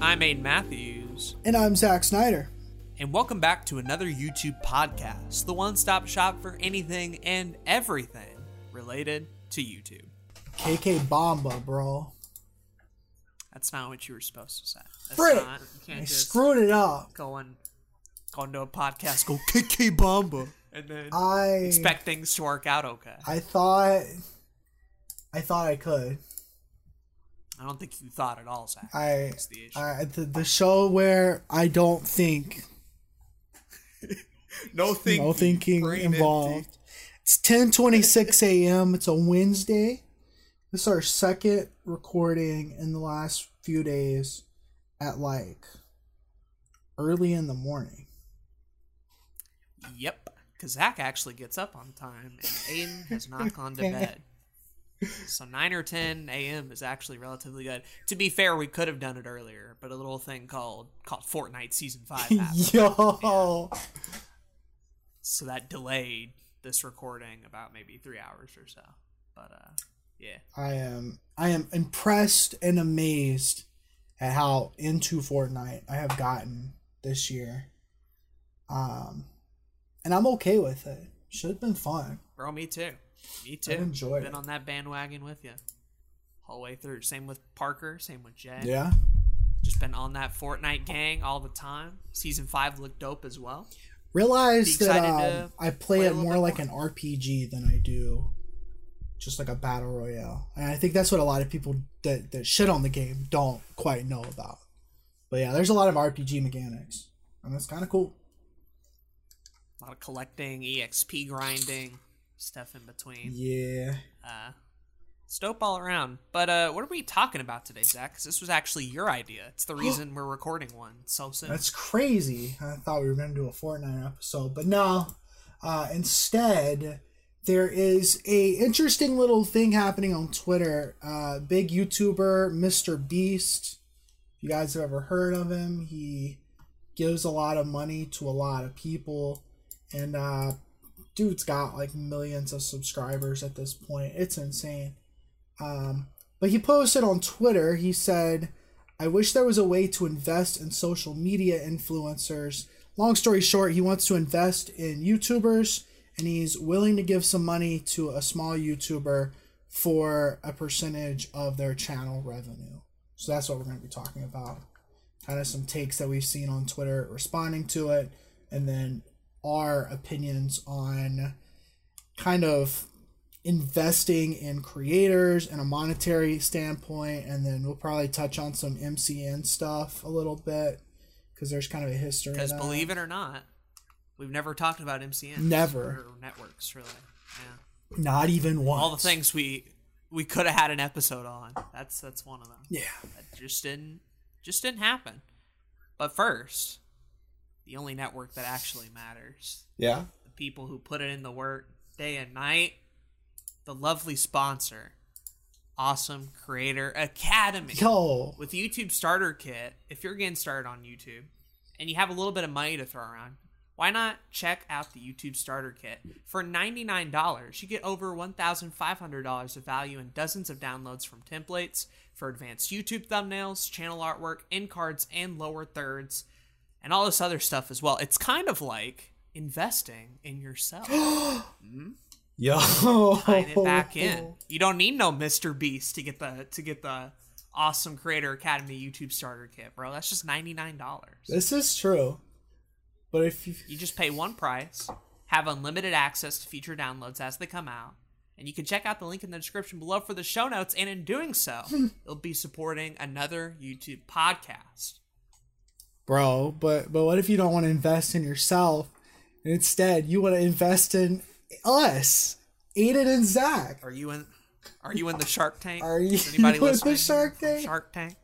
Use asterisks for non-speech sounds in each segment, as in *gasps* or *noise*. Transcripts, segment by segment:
I'm Aiden Matthews, And I'm Zack Snyder. and welcome back to another YouTube podcast, the one stop shop for anything and everything related to YouTube. KK Bomba, bro. That's not what you were supposed to say. That's Frick! not. You I can't just screwed it up. go and go into a podcast, go KK Bomba, and then I expect things to work out okay. I thought I thought I could. I don't think you thought at all, Zach. I, That's the issue. I the, the show where I don't think *laughs* no thinking. no thinking involved. It's 10:26 *laughs* a.m. It's a Wednesday. This is our second recording in the last few days at like early in the morning. Yep, because Zach actually gets up on time, and Aiden has not gone to *laughs* bed. So 9 or 10 a.m. is actually relatively good. To be fair, we could have done it earlier, but a little thing called called Fortnite Season 5 *laughs* happened. Yo. so that delayed this recording about maybe three hours or so. But uh, yeah, I am I am impressed and amazed at how into Fortnite I have gotten this year. Um and I'm okay with it. Should have been fun. bro, me too. Me too. enjoyed Been it. on that bandwagon with you whole way through. Same with Parker. Same with Jay. Yeah. Just been on that Fortnite gang all the time. Season five looked dope as well. Realize that um, I play play it more like more. an RPG than I do just like a battle royale. And I think that's what a lot of people that, that shit on the game don't quite know about. But yeah, there's a lot of RPG mechanics. And that's kind of cool. A lot of collecting, EXP grinding, stuff in between. Yeah. Uh, it's dope all around. But uh, what are we talking about today, Zach? 'Cause this was actually your idea. It's the *gasps* reason we're recording one so soon. That's crazy. I thought we were going to do a Fortnite episode, but no. Uh, instead, there is a interesting little thing happening on Twitter. Uh, big YouTuber, Mr. Beast. If you guys have ever heard of him, he gives a lot of money to a lot of people, and uh, dude's got like millions of subscribers at this point. It's insane. Um, but he posted on Twitter. He said. I wish there was a way to invest in social media influencers. Long story short, he wants to invest in YouTubers and he's willing to give some money to a small YouTuber for a percentage of their channel revenue. So that's what we're going to be talking about. Kind of some takes that we've seen on Twitter responding to it, and then our opinions on kind of investing in creators and a monetary standpoint and then we'll probably touch on some mcn stuff a little bit because there's kind of a history Because believe it or not, we've never talked about MCN. Never. Or networks, really. Yeah. not even once All the things we we could have had an episode on. That's that's one of them. yeah That just didn't just didn't happen. But first, the only network that actually matters. yeah The people who put it in the work day and night. The lovely sponsor. Awesome Creator Academy. yo with YouTube starter kit, if you're getting started on YouTube and you have a little bit of money to throw around, why not check out the YouTube starter kit? For $99, you get over $1,500 of value and dozens of downloads from templates for advanced YouTube thumbnails, channel artwork, end cards, and lower thirds, and all this other stuff as well. It's kind of like investing in yourself. *gasps* yo tying it back in. *laughs* You don't need no Mr. Beast to get the to get the awesome Creator Academy YouTube starter kit, bro. That's just ninety nine dollars. this is true but if you You just pay one price, have unlimited access to future downloads as they come out, and you can check out the link in the description below for the show notes. And in doing so, *laughs* you'll be supporting another YouTube podcast. Bro but but what if you don't want to invest in yourself instead you want to invest in us aiden and zach Are you in? Are you in the Shark Tank? Are you Is anybody *laughs* in the Shark Tank? Shark Tank.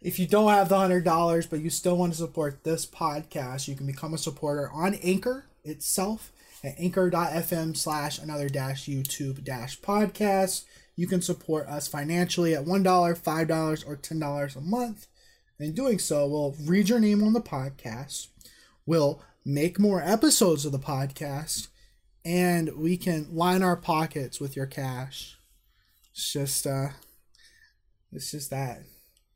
If you don't have the hundred dollars, but you still want to support this podcast, you can become a supporter on Anchor itself at anchor.fm slash another dash YouTube dash podcast. You can support us financially at $1, $5, or $10 a month. In doing so, we'll read your name on the podcast. We'll make more episodes of the podcast, and we can line our pockets with your cash. It's just uh it's just that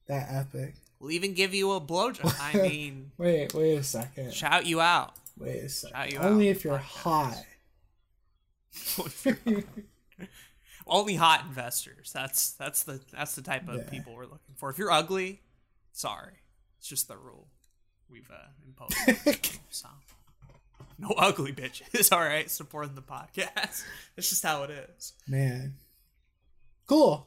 that epic. We'll even give you a blowjob. I *laughs* mean, Wait, wait a second. shout you out. Wait a Shout second. Only if you're high. *laughs* Only hot investors. That's that's the that's the type of Yeah. people we're looking for. If you're ugly, sorry, it's just the rule we've uh, imposed. *laughs* so, no ugly bitches. *laughs* All right, supporting the podcast. *laughs* It's just how it is. Man. Cool.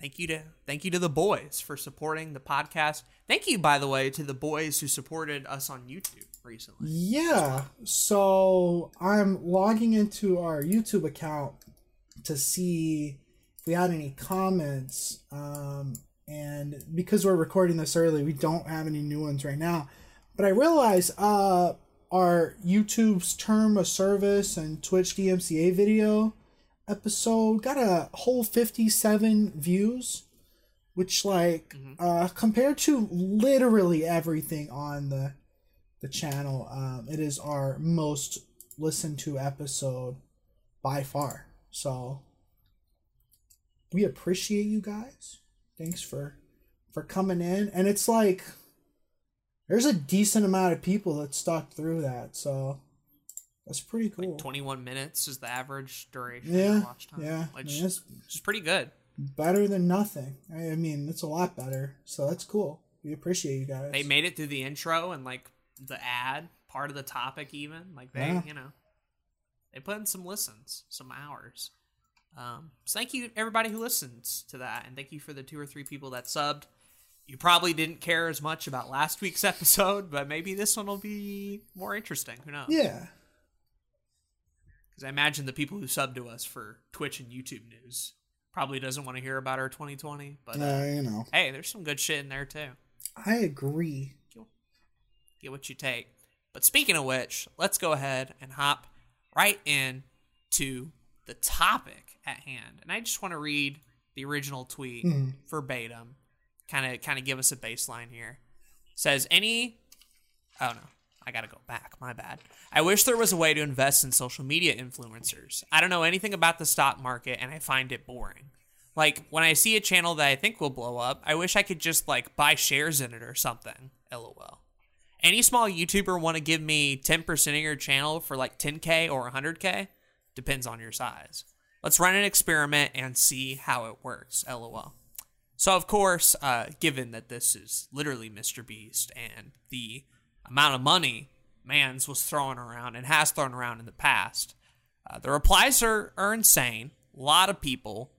Thank you to thank you to the boys for supporting the podcast. Thank you, by the way, to the boys who supported us on YouTube recently. Yeah. So I'm logging into our YouTube account to see if we had any comments. Um, and because we're recording this early, we don't have any new ones right now. But I realize uh, our YouTube's term of service and Twitch DMCA video episode got a whole 57 views which like uh compared to literally everything on the the channel um it is our most listened to episode by far. So we appreciate you guys thanks for for coming in and it's like there's a decent amount of people that stuck through that so that's pretty cool 21 minutes is the average duration yeah of watch time. yeah which, is pretty good. better than nothing I, I mean it's a lot better so that's cool we appreciate you guys They made it through the intro and like the ad part of the topic, even like they, Yeah. you know, they put in some listens, some hours. Um, so thank you everybody who listens to that, and thank you for the two or three people that subbed. You probably didn't care as much about last week's *laughs* episode, but maybe this one will be more interesting. Who knows? yeah Because I imagine the people who sub to us for Twitch and YouTube news probably doesn't want to hear about our 2020. But uh, uh, you know hey, there's some good shit in there too. i agree Get what you take. But speaking of which, let's go ahead and hop right in to the topic at hand. And I just want to read the original tweet hmm. verbatim. Kind of kind of give us a baseline here. says any Oh no. I got to go back. My bad. I wish there was a way to invest in social media influencers. I don't know anything about the stock market and I find it boring. Like when I see a channel that I think will blow up, I wish I could just like buy shares in it or something. LOL. Any small YouTuber want to give me 10% of your channel for like 10k or 100k? Depends on your size. Let's run an experiment and see how it works. LOL. So, of course, uh, given that this is literally Mr. Beast and the amount of money Mans was throwing around and has thrown around in the past, uh, the replies are, are insane. A lot of people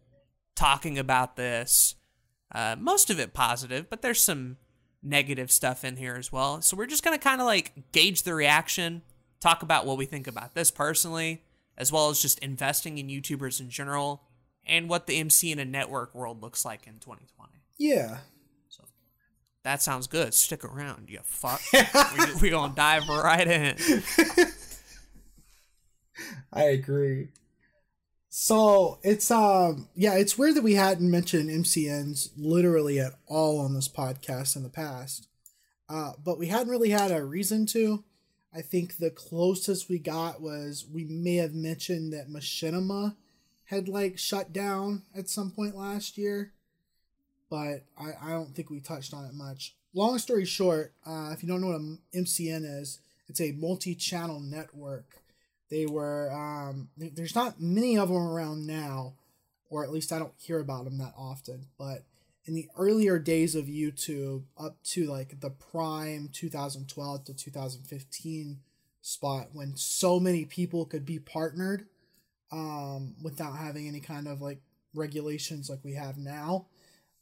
talking about this. Uh, most of it positive, but there's some negative stuff in here as well. So we're just going to kind of like gauge the reaction, talk about what we think about this personally, as well as just investing in YouTubers in general and what the MC in a network world looks like in 2020. yeah So That sounds good. Stick around, you fuck. *laughs* we, we gonna dive right in. *laughs* I agree. So it's um yeah, it's weird that we hadn't mentioned MCNs literally at all on this podcast in the past. Uh, but we hadn't really had a reason to. I think the closest we got was we may have mentioned that Machinima had like shut down at some point last year. But I, I don't think we touched on it much. Long story short, uh, if you don't know what a MCN is, it's a multi-channel network they were um there's not many of them around now or at least i don't hear about them that often but in the earlier days of youtube up to like the prime 2012 to 2015 spot when so many people could be partnered um without having any kind of like regulations like we have now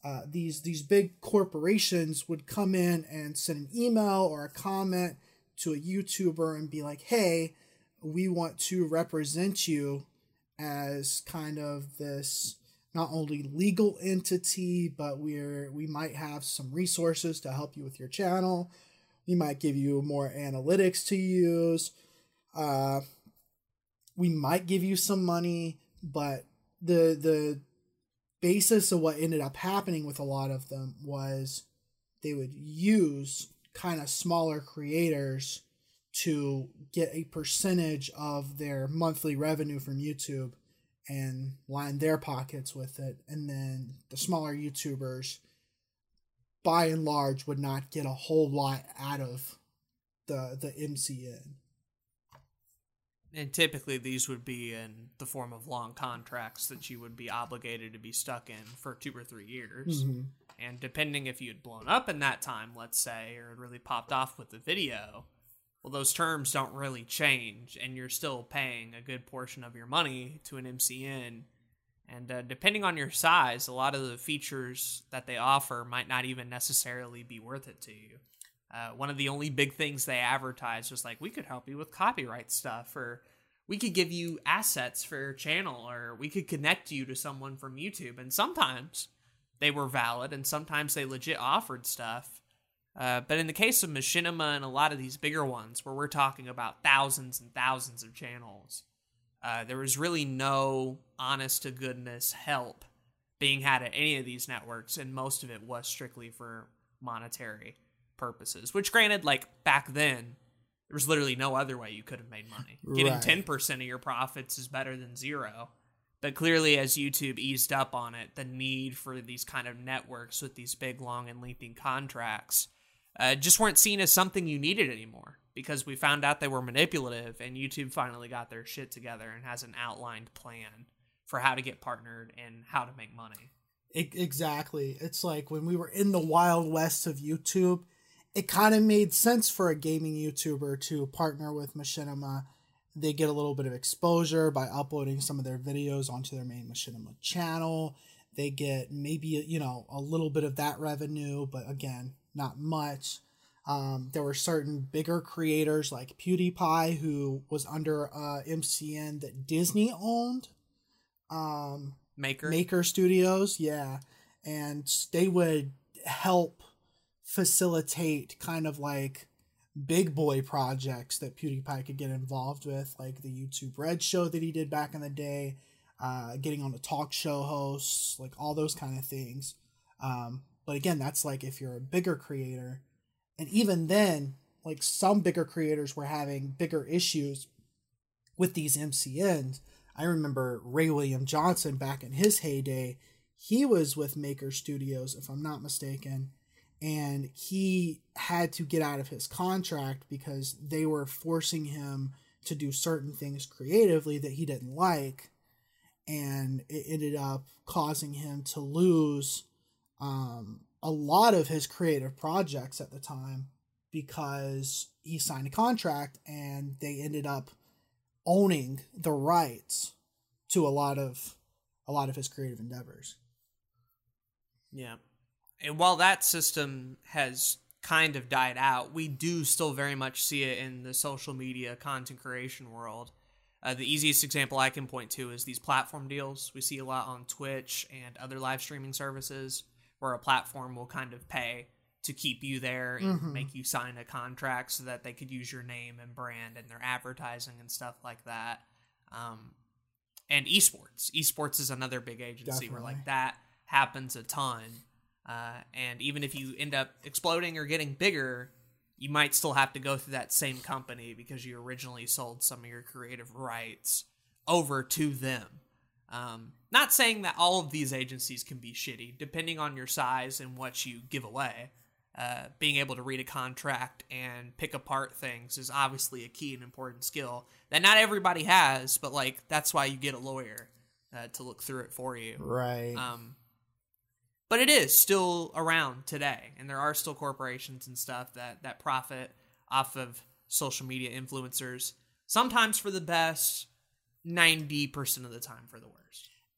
uh, these these big corporations would come in and send an email or a comment to a YouTuber and be like, "Hey, we want to represent you as kind of this not only legal entity, but we're we might have some resources to help you with your channel. We might give you more analytics to use. Uh, we might give you some money, but the the basis of what ended up happening with a lot of them was they would use kind of smaller creators to get a percentage of their monthly revenue from YouTube and line their pockets with it. And then the smaller YouTubers by and large would not get a whole lot out of the the MCN. And typically, these would be in the form of long contracts that you would be obligated to be stuck in for two or three years. Mhm. And depending if you had blown up in that time, let's say, or had really popped off with the video, well, those terms don't really change, and you're still paying a good portion of your money to an MCN. And uh, depending on your size, a lot of the features that they offer might not even necessarily be worth it to you. Uh, one of the only big things they advertised was like, we could help you with copyright stuff, or we could give you assets for your channel, or we could connect you to someone from YouTube. And sometimes they were valid, and sometimes they legit offered stuff. Uh, but in the case of Machinima and a lot of these bigger ones, where we're talking about thousands and thousands of channels, uh, there was really no honest to goodness help being had at any of these networks, and most of it was strictly for monetary purposes. Which, granted, like back then, there was literally no other way you could have made money. Getting Right. ten percent of your profits is better than zero. But clearly, as YouTube eased up on it, the need for these kind of networks with these big, long, and lengthy contracts uh, just weren't seen as something you needed anymore because we found out they were manipulative, and YouTube finally got their shit together and has an outlined plan for how to get partnered and how to make money. E- exactly. It's like when we were in the wild west of YouTube, it kind of made sense for a gaming YouTuber to partner with Machinima. They get a little bit of exposure by uploading some of their videos onto their main Machinima channel. They get maybe, you know, a little bit of that revenue, but again, not much. Um, there were certain bigger creators like PewDiePie, who was under uh, MCN that Disney owned. Um, Maker, Maker Studios, yeah, and they would help facilitate kind of like big boy projects that PewDiePie could get involved with, like the YouTube Red show that he did back in the day, uh, getting on the talk show hosts, like all those kind of things. Um, but again, that's like if you're a bigger creator, and even then, like some bigger creators were having bigger issues with these MCNs. I remember Ray William Johnson back in his heyday. He was with Maker Studios, if I'm not mistaken, and he had to get out of his contract because they were forcing him to do certain things creatively that he didn't like, and it ended up causing him to lose um, a lot of his creative projects at the time because he signed a contract and they ended up owning the rights to a lot of a lot of his creative endeavors. Yeah. And while that system has kind of died out, we do still very much see it in the social media content creation world. Uh, the easiest example I can point to is these platform deals. We see a lot on Twitch and other live streaming services where a platform will kind of pay to keep you there and Mhm. make you sign a contract so that they could use your name and brand and their advertising and stuff like that. Um, and esports. Esports is another big agency where like that happens a ton. Uh, and even if you end up exploding or getting bigger, you might still have to go through that same company because you originally sold some of your creative rights over to them. Um, not saying that all of these agencies can be shitty, depending on your size and what you give away. Uh, being able to read a contract and pick apart things is obviously a key and important skill that not everybody has, but like that's why you get a lawyer uh, to look through it for you. Right. Um, but it is still around today, and there are still corporations and stuff that that profit off of social media influencers. Sometimes for the best, ninety percent of the time for the worst.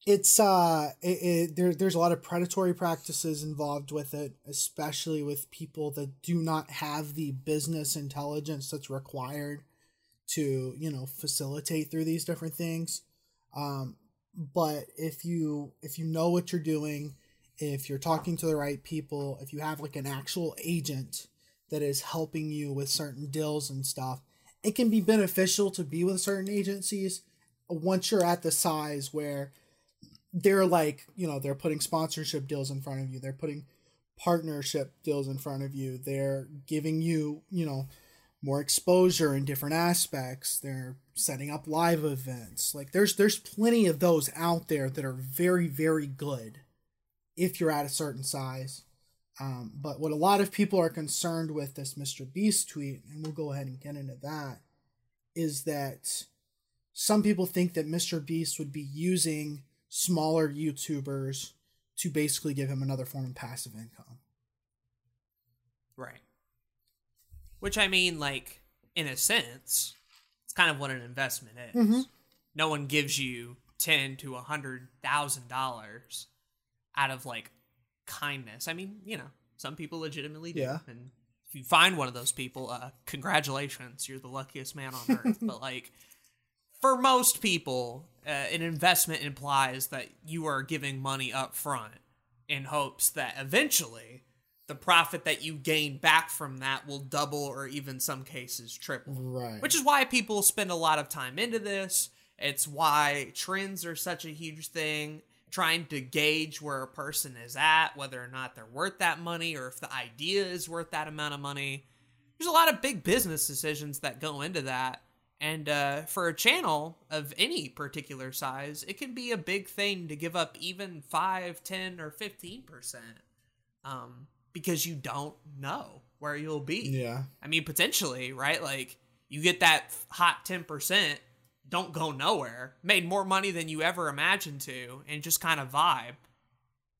It's uh it, it, there there's a lot of predatory practices involved with it especially with people that do not have the business intelligence that's required to you know facilitate through these different things. Um but if you if you know what you're doing if you're talking to the right people if you have like an actual agent that is helping you with certain deals and stuff it can be beneficial to be with certain agencies once you're at the size where they're like you know they're putting sponsorship deals in front of you they're putting partnership deals in front of you they're giving you you know more exposure in different aspects they're setting up live events like there's there's plenty of those out there that are very very good if you're at a certain size Um, but what a lot of people are concerned with this Mr. Beast tweet, and we'll go ahead and get into that, is that some people think that Mr. Beast would be using smaller YouTubers to basically give him another form of passive income. Right. Which I mean, like, in a sense, it's kind of what an investment is. Mhm. No one gives you ten to a hundred thousand dollars out of like kindness. I mean, you know, some people legitimately do. Yeah. And if you find one of those people, uh, congratulations, you're the luckiest man on earth. *laughs* but like for most people, uh, an investment implies that you are giving money up front in hopes that eventually the profit that you gain back from that will double or even some cases triple. Right. Which is why people spend a lot of time into this. It's why trends are such a huge thing. Trying to gauge where a person is at, whether or not they're worth that money or if the idea is worth that amount of money. There's a lot of big business decisions that go into that. And uh, for a channel of any particular size, it can be a big thing to give up even 5, 10, or 15% um, because you don't know where you'll be. yeah. I mean, potentially, right? Like, you get that hot 10%, don't go nowhere, made more money than you ever imagined to, and just kind of vibe.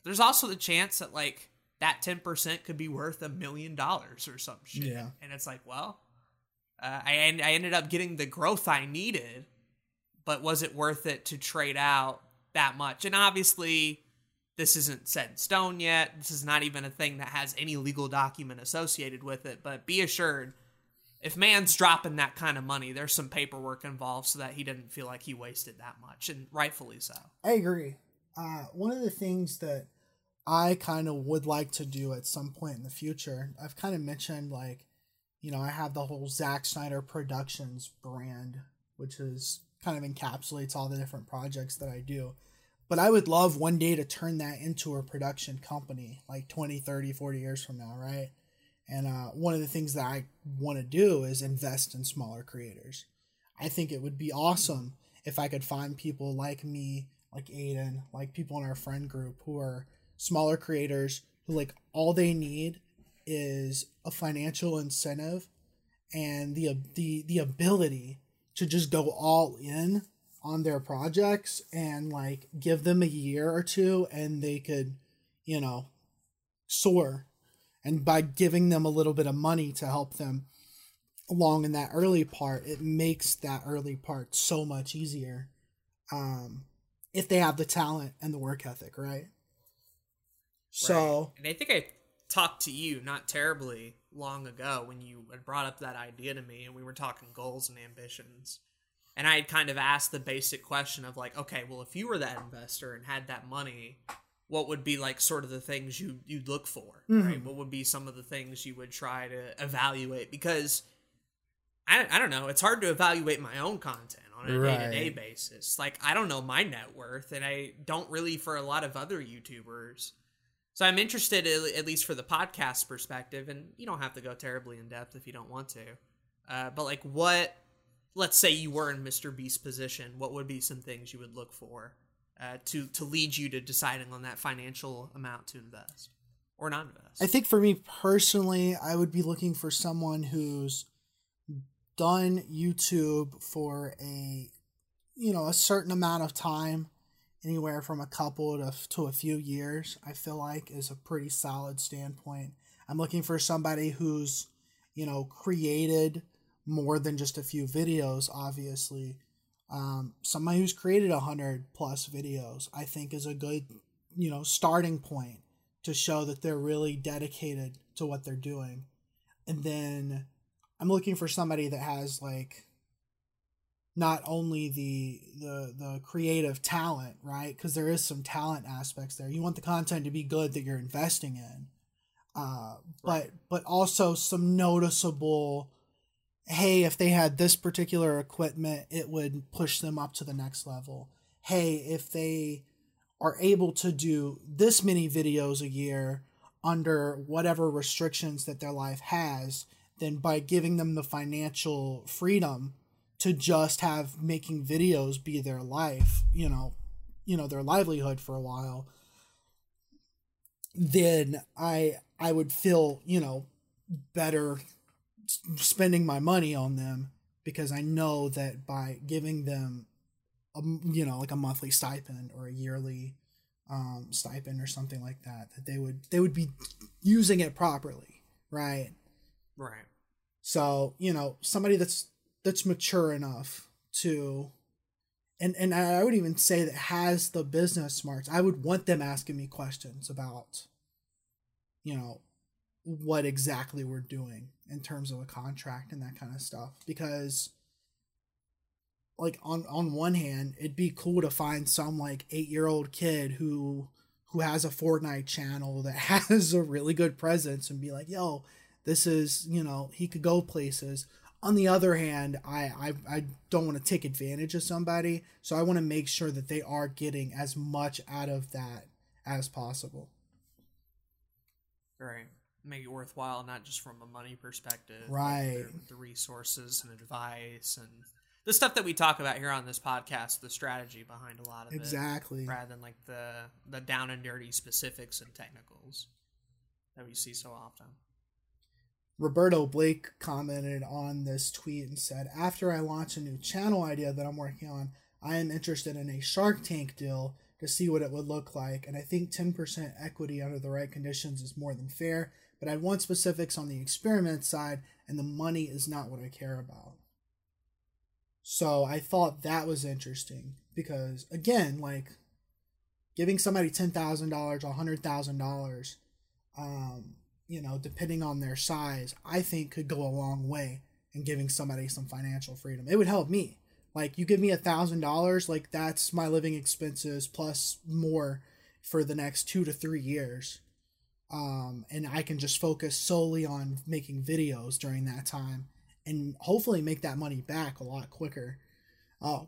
There's also the chance that, like, that 10% could be worth a million dollars or some shit. Yeah. And it's like, well, uh, I, I ended up getting the growth I needed, but was it worth it to trade out that much? And obviously, this isn't set in stone yet. This is not even a thing that has any legal document associated with it. But be assured, if man's dropping that kind of money, there's some paperwork involved so that he didn't feel like he wasted that much, and rightfully so. I agree. Uh, one of the things that I kind of would like to do at some point in the future, I've kind of mentioned like, you know, I have the whole Zack Snyder Productions brand, which is kind of encapsulates all the different projects that I do. But I would love one day to turn that into a production company, like 20, 30, 40 years from now, right? And uh, one of the things that I want to do is invest in smaller creators. I think it would be awesome if I could find people like me, like Aiden, like people in our friend group who are smaller creators who like all they need is a financial incentive and the the the ability to just go all in on their projects and like give them a year or two and they could you know soar and by giving them a little bit of money to help them along in that early part it makes that early part so much easier um if they have the talent and the work ethic right so Right. and I think I talked to you not terribly long ago when you had brought up that idea to me, and we were talking goals and ambitions. And I had kind of asked the basic question of like, okay, well, if you were that investor and had that money, what would be like sort of the things you you'd look for, mm-hmm. right? What would be some of the things you would try to evaluate? Because I, I don't know, it's hard to evaluate my own content on a day to day basis. Like I don't know my net worth, and I don't really for a lot of other YouTubers. So I'm interested, at least for the podcast perspective, and you don't have to go terribly in depth if you don't want to. Uh, but like, what? Let's say you were in Mr. Beast's position. What would be some things you would look for uh, to to lead you to deciding on that financial amount to invest or not invest? I think for me personally, I would be looking for someone who's done YouTube for a you know a certain amount of time, anywhere from a couple to to a few years. I feel like is a pretty solid standpoint. I'm looking for somebody who's you know created more than just a few videos. Obviously, um, somebody who's created a hundred plus videos, I think, is a good you know starting point to show that they're really dedicated to what they're doing. And then I'm looking for somebody that has like not only the the the creative talent, right? Because there is some talent aspects there. You want the content to be good that you're investing in, uh, but but also some noticeable. Hey, if they had this particular equipment, it would push them up to the next level. Hey, if they are able to do this many videos a year under whatever restrictions that their life has, then by giving them the financial freedom to just have making videos be their life, you know, you know, their livelihood for a while, then I I would feel, you know, better spending my money on them because I know that by giving them a, you know, like a monthly stipend or a yearly um stipend or something like that that they would they would be using it properly, right? Right. So, you know, somebody that's that's mature enough to and and I would even say that has the business smarts. I would want them asking me questions about you know what exactly we're doing in terms of a contract and that kind of stuff because like on on one hand it'd be cool to find some like 8-year-old kid who who has a Fortnite channel that *laughs* has a really good presence and be like, "Yo, this is you know he could go places on the other hand i i, I don't want to take advantage of somebody so i want to make sure that they are getting as much out of that as possible Right. Make it worthwhile, not just from a money perspective. Right. The, the resources and advice and the stuff that we talk about here on this podcast, the strategy behind a lot of exactly it, rather than like the the down and dirty specifics and technicals that we see so often. Roberto blake commented on this tweet and said after i launch a new channel idea that i'm working on i am interested in a shark tank deal to see what it would look like and i think 10% equity under the right conditions is more than fair but i want specifics on the experiment side and the money is not what i care about. So i thought that was interesting because again like giving somebody $10000 or $100000 um, you know, depending on their size, I think could go a long way in giving somebody some financial freedom. It would help me. Like you give me a thousand dollars, like that's my living expenses plus more for the next two to three years. Um, and I can just focus solely on making videos during that time and hopefully make that money back a lot quicker. Oh,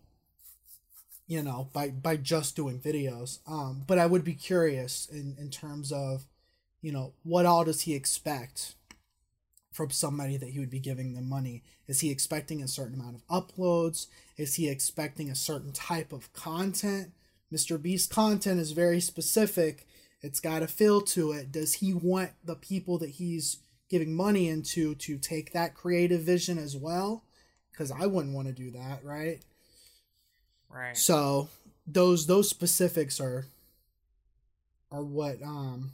you know, by by just doing videos. Um, but I would be curious in in terms of you know, what all does he expect from somebody that he would be giving them money? Is he expecting a certain amount of uploads? Is he expecting a certain type of content? Mr. Beast content is very specific. It's got a feel to it. Does he want the people that he's giving money into to take that creative vision as well? Because I wouldn't want to do that, right? Right. So those those specifics are are what um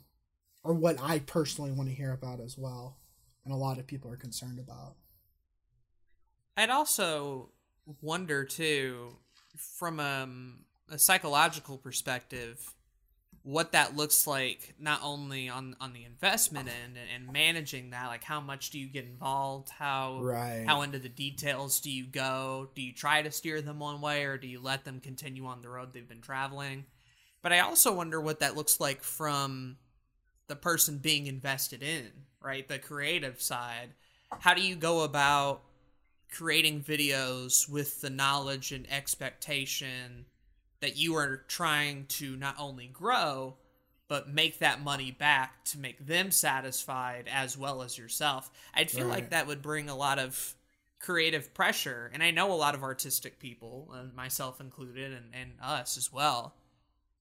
are what I personally want to hear about as well, and a lot of people are concerned about. I'd also wonder too, from um, a psychological perspective, what that looks like not only on on the investment end and, and managing that, like how much do you get involved, how Right. how into the details do you go, do you try to steer them one way or do you let them continue on the road they've been traveling? But I also wonder what that looks like from the person being invested in, right? The creative side. How do you go about creating videos with the knowledge and expectation that you are trying to not only grow but make that money back to make them satisfied as well as yourself. I'd feel like that would bring a lot of creative pressure and I know a lot of artistic people, and myself included and, and us as well.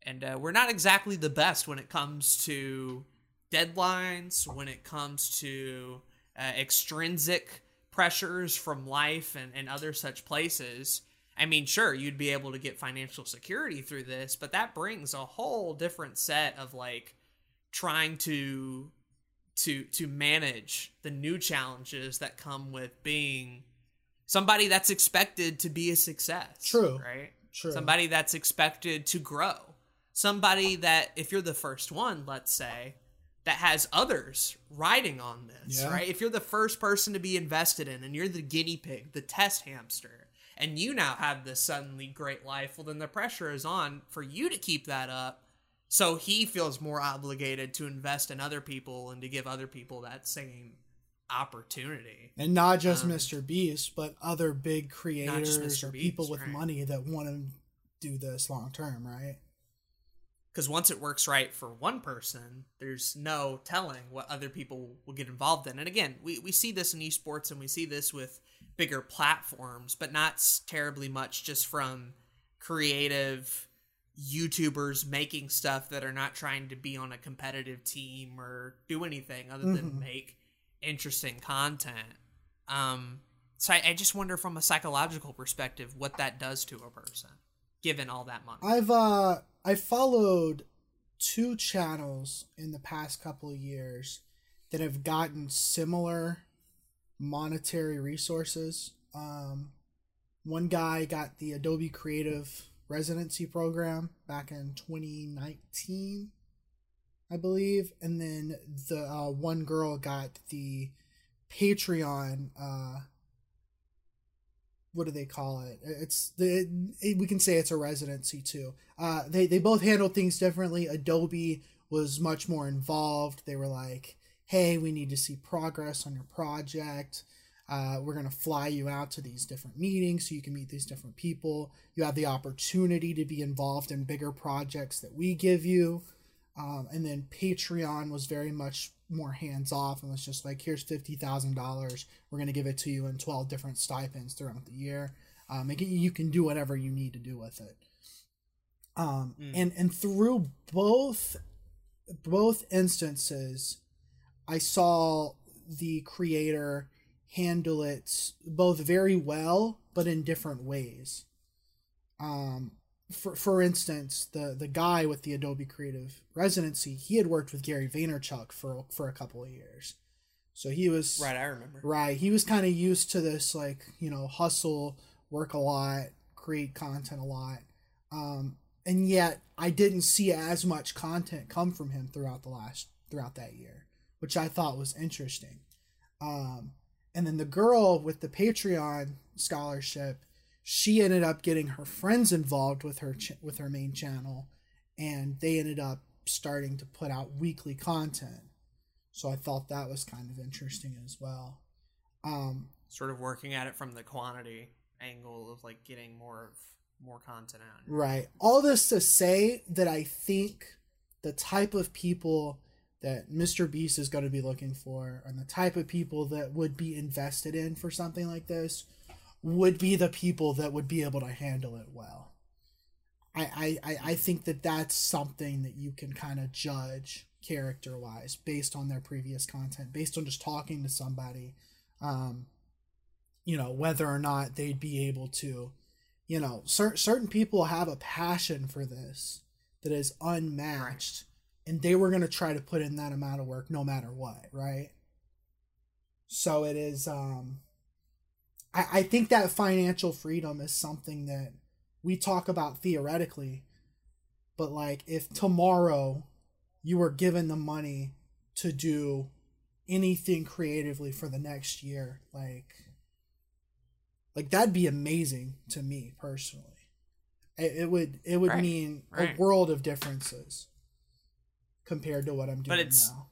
And uh, we're not exactly the best when it comes to deadlines, when it comes to uh, extrinsic pressures from life and, and other such places. I mean, sure, you'd be able to get financial security through this, but that brings a whole different set of like trying to to to manage the new challenges that come with being somebody that's expected to be a success. True. Right? True. Somebody that's expected to grow. Somebody that if you're the first one, let's say, that has others riding on this, Yeah. right? If you're the first person to be invested in and you're the guinea pig, the test hamster, and you now have this suddenly great life, well, then the pressure is on for you to keep that up. So he feels more obligated to invest in other people and to give other people that same opportunity. and not just Um, Mr. Beast, but other big creators or people with right. money that want to do this long term, right? Because once it works right for one person, there's no telling what other people will get involved in. And again, we, we see this in esports and we see this with bigger platforms, but not terribly much just from creative YouTubers making stuff that are not trying to be on a competitive team or do anything other than Mhm. make interesting content. Um, so I, I just wonder from a psychological perspective what that does to a person, given all that money. I've uh I followed two channels in the past couple of years that have gotten similar monetary resources. Um one guy got the Adobe Creative residency program back in 2019 I believe and then the uh, one girl got the Patreon uh what do they call it? It's the it, we can say it's a residency too. Uh, they they both handled things differently. Adobe was much more involved. They were like, "Hey, we need to see progress on your project. Uh, we're gonna fly you out to these different meetings so you can meet these different people. You have the opportunity to be involved in bigger projects that we give you." Um, and then Patreon was very much more hands off and was just like, here's fifty thousand dollars. We're gonna give it to you in twelve different stipends throughout the year. Um, and you can do whatever you need to do with it. Um, Mm. and and through both both instances, I saw the creator handle it both very well, but in different ways. Um, for for instance, the the guy with the Adobe Creative residency, he had worked with Gary Vaynerchuk for for a couple of years, so he was right, I remember. right. He was kind of used to this, like you know, hustle, work a lot, create content a lot, um, and yet I didn't see as much content come from him throughout the last throughout that year, which I thought was interesting. Um, and then the girl with the Patreon scholarship, she ended up getting her friends involved with her ch- with her main channel, and they ended up starting to put out weekly content. So I thought that was kind of interesting as well. Um, Sort of working at it from the quantity angle of like getting more of more content out. Right. All this to say that I think the type of people that Mr. Beast is going to be looking for and the type of people that would be invested in for something like this would be the people that would be able to handle it well. I, I, I- I think that that's something that you can kind of judge character wise based on their previous content, based on just talking to somebody, um, you know, whether or not they'd be able to you know, cer- certain people have a passion for this that is unmatched, and they were going to try to put in that amount of work no matter what, right? So it is, um, I, I think that financial freedom is something that we talk about theoretically, but like if tomorrow you were given the money to do anything creatively for the next year, like, like that'd be amazing to me personally. It, it would it would Right, mean right. a world of differences compared to what I'm doing But it's- now.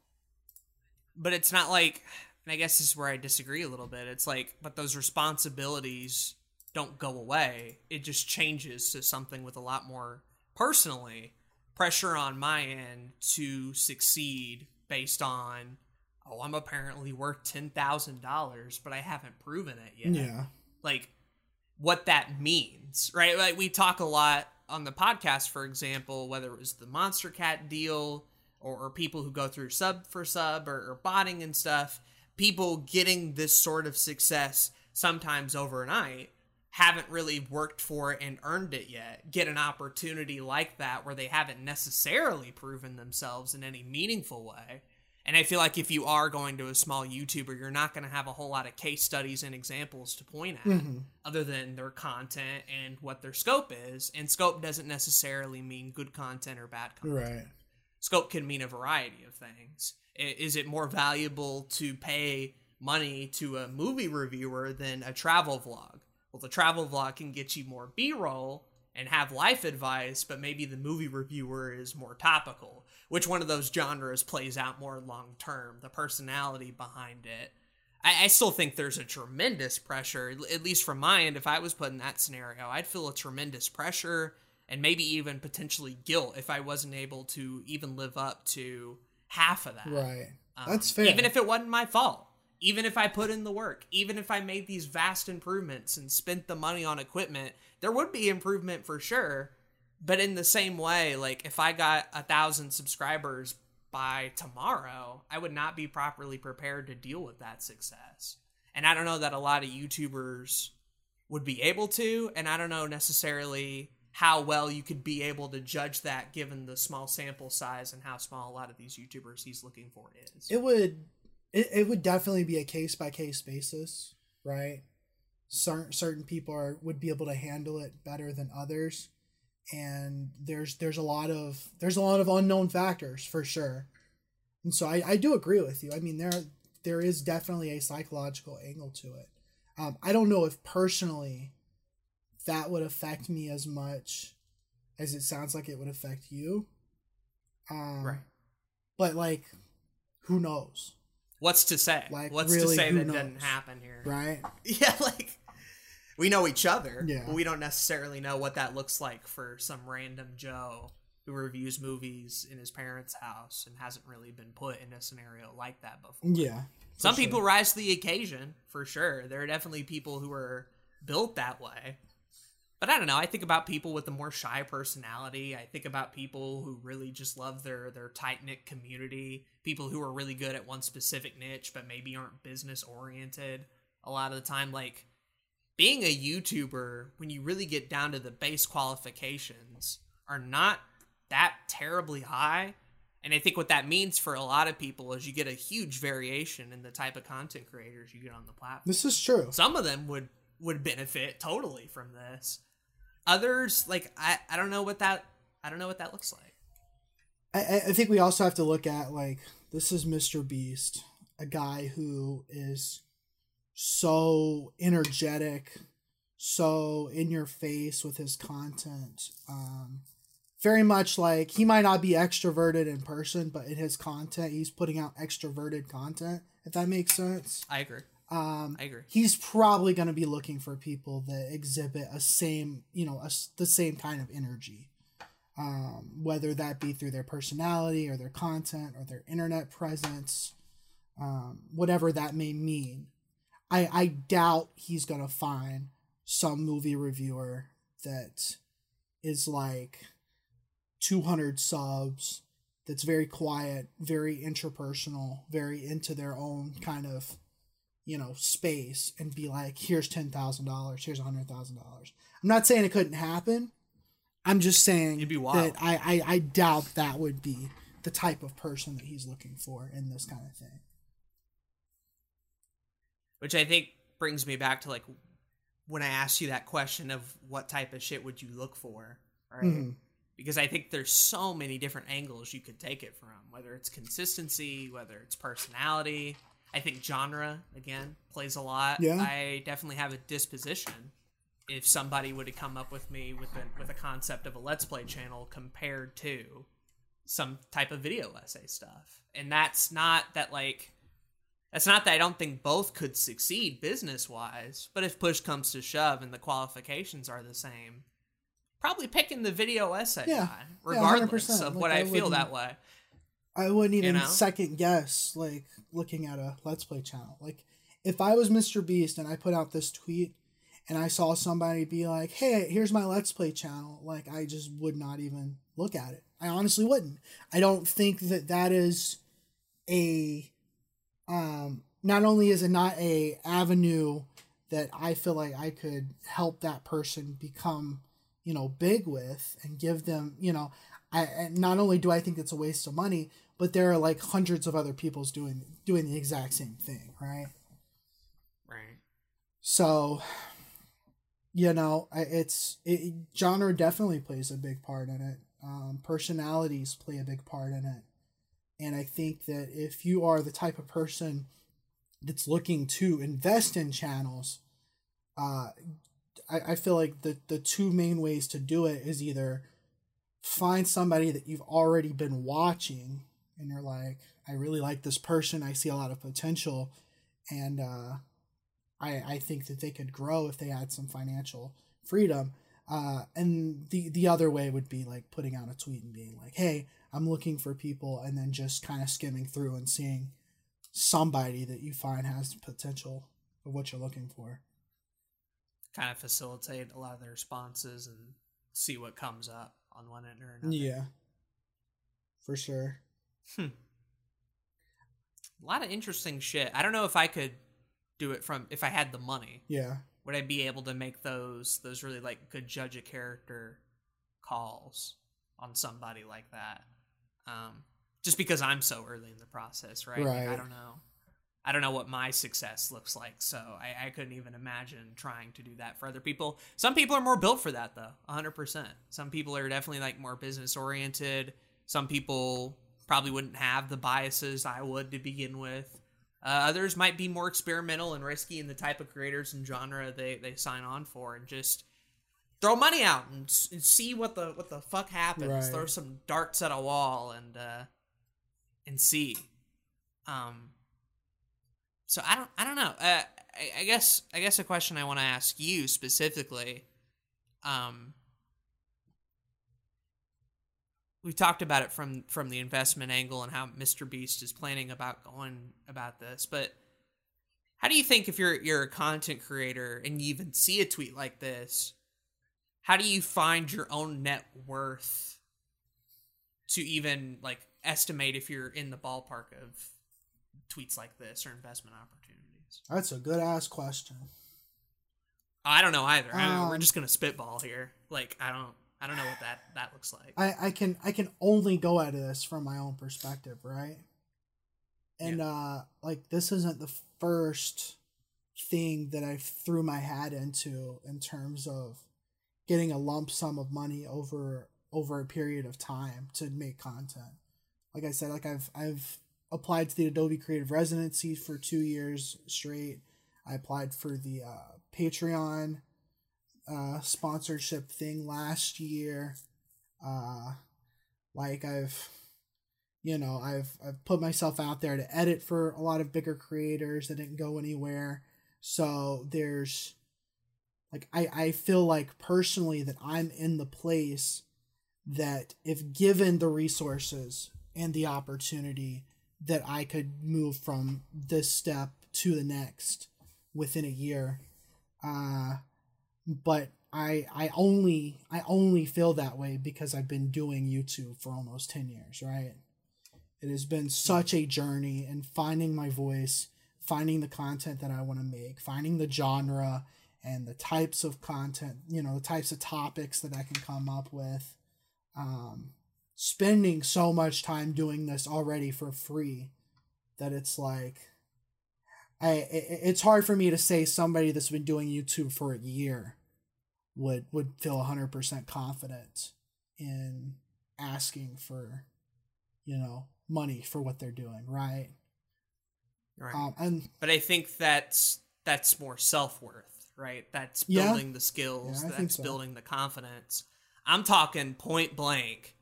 but it's not like and i guess this is where i disagree a little bit it's like but those responsibilities don't go away it just changes to something with a lot more personally pressure on my end to succeed based on oh i'm apparently worth $10000 but i haven't proven it yet Yeah. like what that means, right? Like we talk a lot on the podcast, for example, whether it was the Monstercat deal or, or people who go through sub for sub or, or botting and stuff, people getting this sort of success sometimes overnight haven't really worked for it and earned it yet get an opportunity like that where they haven't necessarily proven themselves in any meaningful way and I feel like if you are going to a small YouTuber, you're not going to have a whole lot of case studies and examples to point at Mhm. other than their content and what their scope is. And scope doesn't necessarily mean good content or bad content. Right. Scope can mean a variety of things. Is it more valuable to pay money to a movie reviewer than a travel vlog? Well, the travel vlog can get you more B roll and have life advice, but maybe the movie reviewer is more topical. Which one of those genres plays out more long term? The personality behind it. I, I still think there's a tremendous pressure, at least from my end. If I was put in that scenario, I'd feel a tremendous pressure and maybe even potentially guilt if I wasn't able to even live up to half of that. Right. Um, That's fair. Even if it wasn't my fault. Even if I put in the work, even if I made these vast improvements and spent the money on equipment, there would be improvement for sure. But in the same way, like if I got a thousand subscribers by tomorrow, I would not be properly prepared to deal with that success. And I don't know that a lot of YouTubers would be able to, and I don't know necessarily how well you could be able to judge that given the small sample size and how small a lot of these YouTubers he's looking for is. It would it, it would definitely be a case by case basis, right? Certain certain people are would be able to handle it better than others, and there's there's a lot of there's a lot of unknown factors for sure, and so I, I do agree with you. I mean there there is definitely a psychological angle to it. Um, I don't know if personally that would affect me as much as it sounds like it would affect you. Um, Right. But like, who knows, What's to say? Like, What's really, to say that didn't happen here? right? *laughs* Yeah, like we know each other, Yeah. but we don't necessarily know what that looks like for some random Joe who reviews movies in his parents' house and hasn't really been put in a scenario like that before. Yeah. Some sure. people rise to the occasion, for sure. There are definitely people who are built that way. But I don't know. I think about people with a more shy personality. I think about people who really just love their their tight knit community. People who are really good at one specific niche, but maybe aren't business oriented. A lot of the time, like being a YouTuber, when you really get down to the base qualifications, are not that terribly high. And I think what that means for a lot of people is you get a huge variation in the type of content creators you get on the platform. This is true. Some of them would would benefit totally from this. Others, like I, I don't know what that I don't know what that looks like. I, I- I think we also have to look at like this is Mr. Beast, a guy who is so energetic, so in your face with his content. Um, very much like he might not be extroverted in person, but in his content, he's putting out extroverted content. If that makes sense. I agree. Um, I agree. he's probably going to be looking for people that exhibit a same you know a the same kind of energy um, whether that be through their personality or their content or their internet presence um, whatever that may mean i i doubt he's going to find some movie reviewer that is like 200 subs that's very quiet very interpersonal very into their own kind of you know space and be like here's $10,000 here's a $100,000 I'm not saying it couldn't happen I'm just saying It'd be wild. that I, I I doubt that would be the type of person that he's looking for in this kind of thing Which I think brings me back to like when I asked you that question of what type of shit would you look for, right? Mhm. Because I think there's so many different angles you could take it from, whether it's consistency, whether it's personality. I think genre again plays a lot. Yeah. I definitely have a disposition. If somebody would have come up with me with a, with a concept of a let's play channel compared to some type of video essay stuff, and that's not that like that's not that I don't think both could succeed business wise, but if push comes to shove and the qualifications are the same, probably picking the video essay Yeah. guy, regardless 100%. of Like, what I I, feel that way. I wouldn't even know? second guess like looking at a let's play channel. Like if I was Mr. Beast and I put out this tweet and I saw somebody be like, "Hey, here's my let's play channel." Like I just would not even look at it. I honestly wouldn't. I don't think that that is a um not only is it not a avenue that I feel like I could help that person become, you know, big with and give them, you know, I and not only do I think it's a waste of money, but there are like hundreds of other people's doing doing the exact same thing, right? Right. So, you know, it's it, genre definitely plays a big part in it. Um, personalities play a big part in it, and I think that if you are the type of person that's looking to invest in channels, uh, I, I feel like the the two main ways to do it is either find somebody that you've already been watching and you're like, I really like this person, I see a lot of potential, and uh, I, I think that they could grow if they had some financial freedom. Uh, and the the other way would be like putting out a tweet and being like, "Hey, I'm looking for people," and then just kind of skimming through and seeing somebody that you find has potential of what you're looking for. Kind of facilitate a lot of the responses and see what comes up. On one end or another. Yeah. For sure. A lot of interesting shit. I don't know if I could do it from if I had the money. Yeah. Would I be able to make those those really like good judge a character calls on somebody like that? Um, just because I'm so early in the process, right? Like, I don't know. I don't know what my success looks like, so I, I couldn't even imagine trying to do that for other people. Some people are more built for that, though, 100%. Some people are definitely like more business oriented. Some people probably wouldn't have the biases I would to begin with. Uh, others might be more experimental and risky in the type of creators and genre they, they sign on for, and just throw money out and, and see what the what the fuck happens. Right. Throw some darts at a wall and uh, and see. Um, so I don't I don't know. Uh, I, I guess I guess a question I want to ask you specifically. Um, we talked about it from from the investment angle and how Mr. Beast is planning about going about this, but how do you think if you're you're a content creator and you even see a tweet like this, how do you find your own net worth to even like estimate if you're in the ballpark of tweets like this or investment opportunities? That's a good ass question. I don't know either. I mean, we're Um, just gonna spitball here. Like I don't I don't know what that that looks like. I, I can I can only go at this from my own perspective, right? And uh like this isn't the first thing that I threw my hat into in terms of getting a lump sum of money over over a period of time to make content. Like I said, like I've I've applied to the Adobe Creative Residency for two years straight. I applied for the uh, Patreon uh, sponsorship thing last year. Uh, like I've, you know, I've I've put myself out there to edit for a lot of bigger creators that didn't go anywhere. So there's, like, I I feel like personally that I'm in the place that if given the resources and the opportunity that I could move from this step to the next within a year. Uh but I I only I only feel that way because I've been doing YouTube for almost 10 years, right? It has been such a journey and finding my voice, finding the content that I want to make, finding the genre and the types of content, you know, the types of topics that I can come up with. Um spending so much time doing this already for free that it's like I it, it's hard for me to say somebody that's been doing YouTube for a year would would feel 100% confident in asking for you know money for what they're doing right Right. um and but I think that's that's more self worth, right? That's Yeah. building the skills. Yeah, that's so. building the confidence. I'm talking point blank.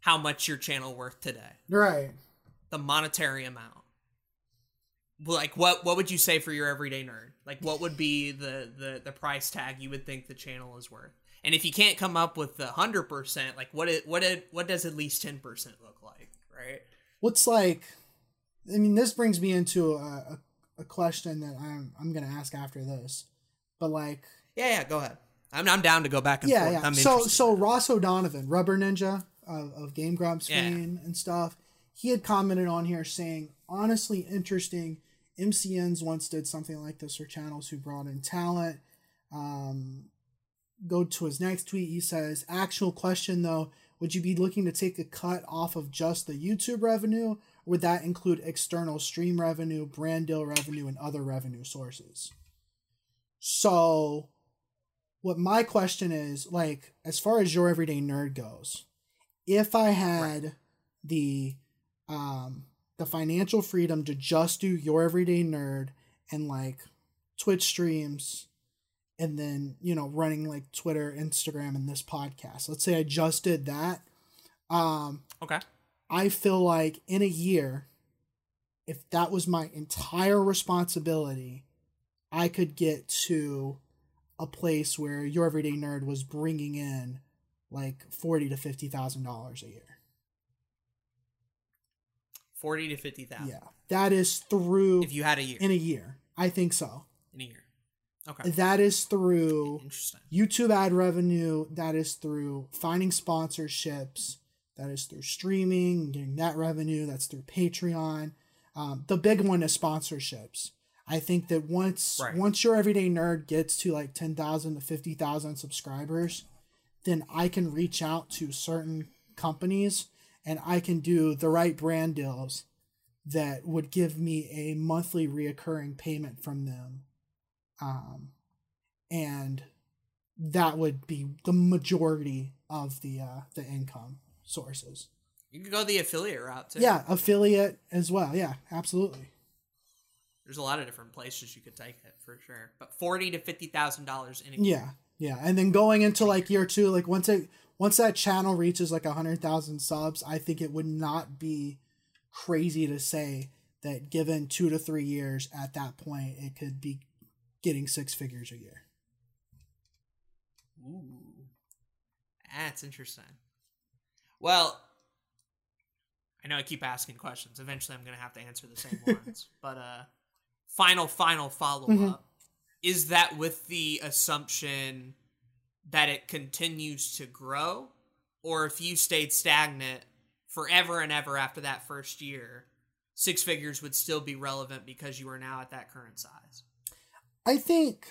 How much your channel worth today? right The monetary amount. Like what? What would you say for your everyday nerd? Like what would be the the the price tag you would think the channel is worth? And if you can't come up with the hundred percent, like what it what it what does at least ten percent look like, right? what's like i mean this brings me into a, a, a question that i'm i'm gonna ask after this but like Yeah, yeah. Go ahead. I'm I'm down to go back and yeah forth. yeah I'm so so ross o'donovan rubber ninja of, of game grumps Yeah. fame and stuff he had commented on here saying honestly interesting. MCNs once did something like this for channels who brought in talent. Um go to his next tweet. He says actual question though. Would you be looking to take a cut off of just the youtube revenue? Or would that include external stream revenue brand deal revenue and other revenue sources? So what my question is like as far as your everyday nerd goes if i had the um the financial freedom to just do your everyday nerd and like twitch streams and then you know running like twitter instagram and this podcast let's say i just did that um okay. i feel like in a year if that was my entire responsibility i could get to a place where your everyday nerd was bringing in like forty to fifty thousand dollars a year. Forty to fifty thousand. Yeah, that is through If you had a year in a year. I think so. in a year. Okay. That is through Interesting. YouTube ad revenue. That is through finding sponsorships. That is through streaming, getting that revenue. That's through Patreon. Um, the big one is sponsorships. I think that once Right. once your everyday nerd gets to like ten thousand to fifty thousand subscribers, then I can reach out to certain companies and I can do the right brand deals that would give me a monthly reoccurring payment from them. Um, and that would be the majority of the uh, the income sources. You could go the affiliate route too. Yeah, affiliate as well. Yeah, absolutely. There's a lot of different places you could take it for sure. But forty to fifty thousand dollars in a Yeah, yeah, and then going into like year two, like once it once that channel reaches like a hundred thousand subs, I think it would not be crazy to say that given two to three years at that point, it could be getting six figures a year. Ooh. That's interesting. Well, I know I keep asking questions. Eventually I'm gonna have to answer the same *laughs* ones. But uh final, final follow up. Mhm. Is that with the assumption that it continues to grow? Or if you stayed stagnant forever and ever after that first year, six figures would still be relevant because you are now at that current size? I think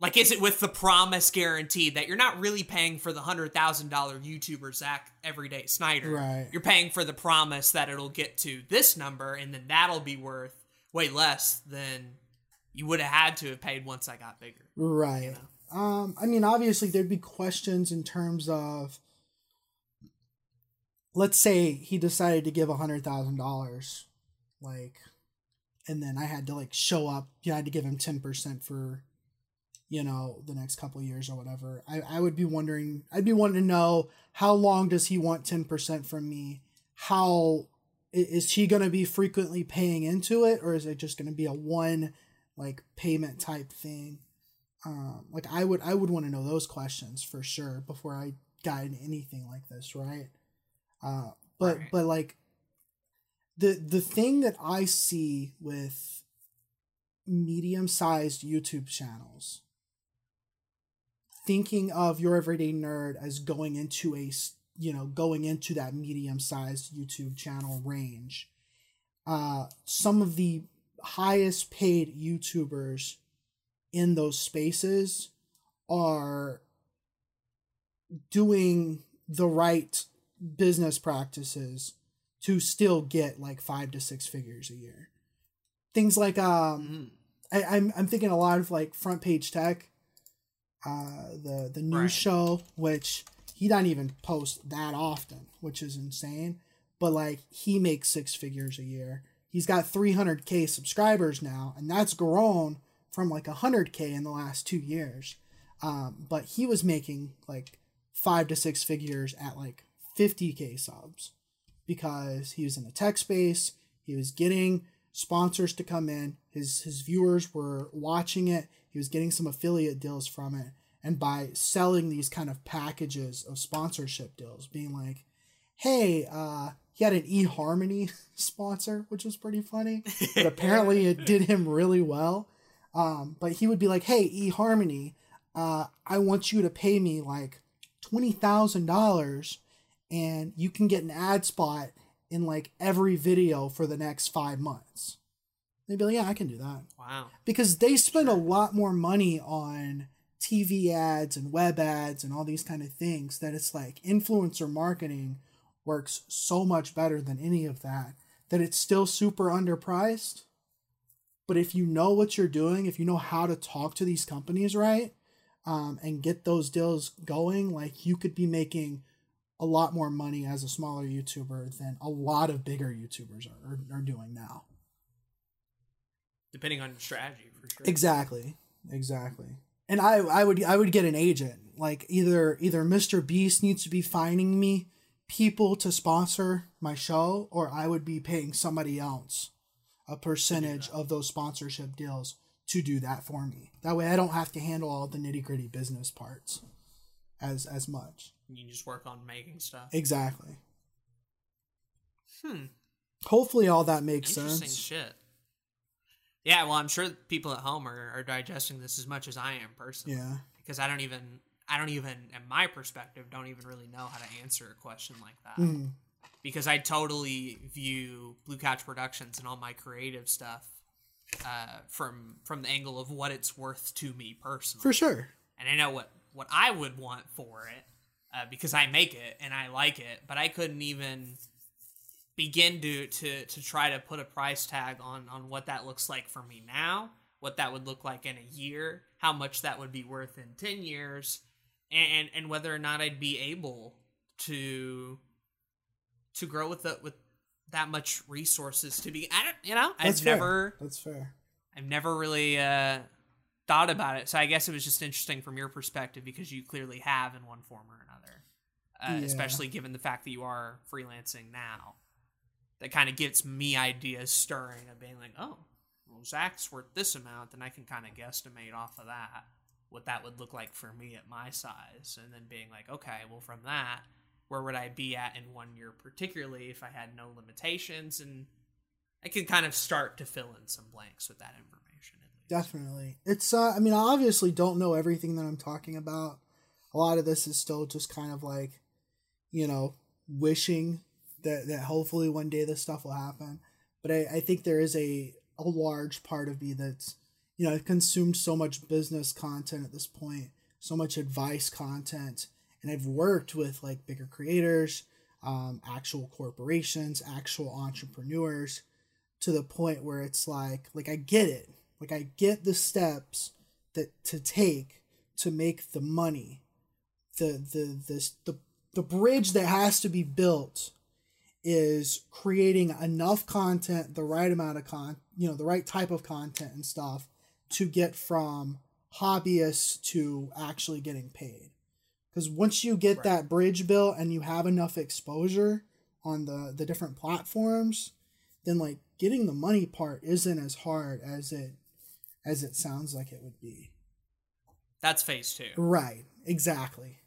Like, is it with the promise guarantee that you're not really paying for the hundred thousand dollar YouTuber Zach Everyday Snyder? Right. You're paying for the promise that it'll get to this number, and then that'll be worth way less than you would have had to have paid once I got bigger. Right. Um, I mean, obviously, there'd be questions in terms of, let's say he decided to give a hundred thousand dollars, like, and then I had to like show up. You know, I had to give him ten percent for, you know, the next couple of years or whatever. I I would be wondering. I'd be wanting to know how long does he want ten percent from me? How is he going to be frequently paying into it, or is it just going to be a one like payment type thing? um, like I would I would want to know those questions for sure before I got into anything like this, right? Uh, but Right. but like the the thing that I see with medium sized YouTube channels, thinking of your everyday nerd as going into a you know going into that medium sized YouTube channel range, uh, some of the highest paid YouTubers in those spaces are doing the right business practices to still get like five to six figures a year. Things like um, Mm. I, I'm I'm thinking a lot of like front page tech, uh, the the news Right. show, which he doesn't even post that often, which is insane. But like he makes six figures a year. He's got 300k subscribers now, and that's grown from like 100k in the last two years. Um, but he was making like five to six figures at like 50k subs because he was in the tech space. He was getting sponsors to come in. His his viewers were watching it. He was getting some affiliate deals from it, and by selling these kind of packages of sponsorship deals, being like, "Hey, uh, he had an eHarmony *laughs* sponsor, which was pretty funny, *laughs* but apparently it did him really well." Um, but he would be like, "Hey, eHarmony, uh, I want you to pay me like twenty thousand dollars, and you can get an ad spot in like every video for the next five months." They'd be like, "Yeah, I can do that," Wow. because they spend a lot more money on TV ads and web ads and all these kind of things that it's like influencer marketing works so much better than any of that that it's still super underpriced. But if you know what you're doing, if you know how to talk to these companies right, um, and get those deals going, like you could be making a lot more money as a smaller YouTuber than a lot of bigger YouTubers are, are, are doing now. Depending on your strategy, for sure. Exactly. Exactly. And I I would I would get an agent. Like either either Mr. Beast needs to be finding me people to sponsor my show or I would be paying somebody else a percentage of those sponsorship deals to do that for me. That way I don't have to handle all the nitty-gritty business parts as as much. You can just work on making stuff. Exactly. Hmm. Hopefully all that makes sense. shit. Yeah, well, I'm sure people at home are, are digesting this as much as I am personally. Yeah. Because I don't even, I don't even, in my perspective, don't even really know how to answer a question like that. Mhm. Because I totally view Blue Couch Productions and all my creative stuff uh, from from the angle of what it's worth to me personally. For sure. and I know what what I would want for it uh, because I make it and I like it, but I couldn't even begin to to to try to put a price tag on on what that looks like for me now, what that would look like in a year, how much that would be worth in 10 years, and and, whether or not I'd be able to to grow with the with that much resources to be I don't you know That's I've fair. never That's fair. I've never really uh, thought about it. So I guess it was just interesting from your perspective because you clearly have in one form or another, uh, Yeah. especially given the fact that you are freelancing now. That kind of gets me ideas stirring of being like, oh, well, Zach's worth this amount, then I can kind of guesstimate off of that what that would look like for me at my size. And then being like, okay, well, from that, where would I be at in one year, particularly if I had no limitations and I can kind of start to fill in some blanks with that information. Definitely. It's uh I mean I obviously don't know everything that I'm talking about. A lot of this is still just kind of like, you know, wishing that that hopefully one day this stuff will happen. But I, I think there is a a large part of me that's you know, I've consumed so much business content at this point, so much advice content, and I've worked with like bigger creators, um, actual corporations, actual entrepreneurs, to the point where it's like like I get it. Like I get the steps that to take to make the money. The the this the the bridge that has to be built is creating enough content, the right amount of con, you know, the right type of content and stuff to get from hobbyists to actually getting paid. Because once you get Right. that bridge built and you have enough exposure on the the different platforms, then like getting the money part isn't as hard as it as it sounds like it would be. That's phase two. Right. Exactly.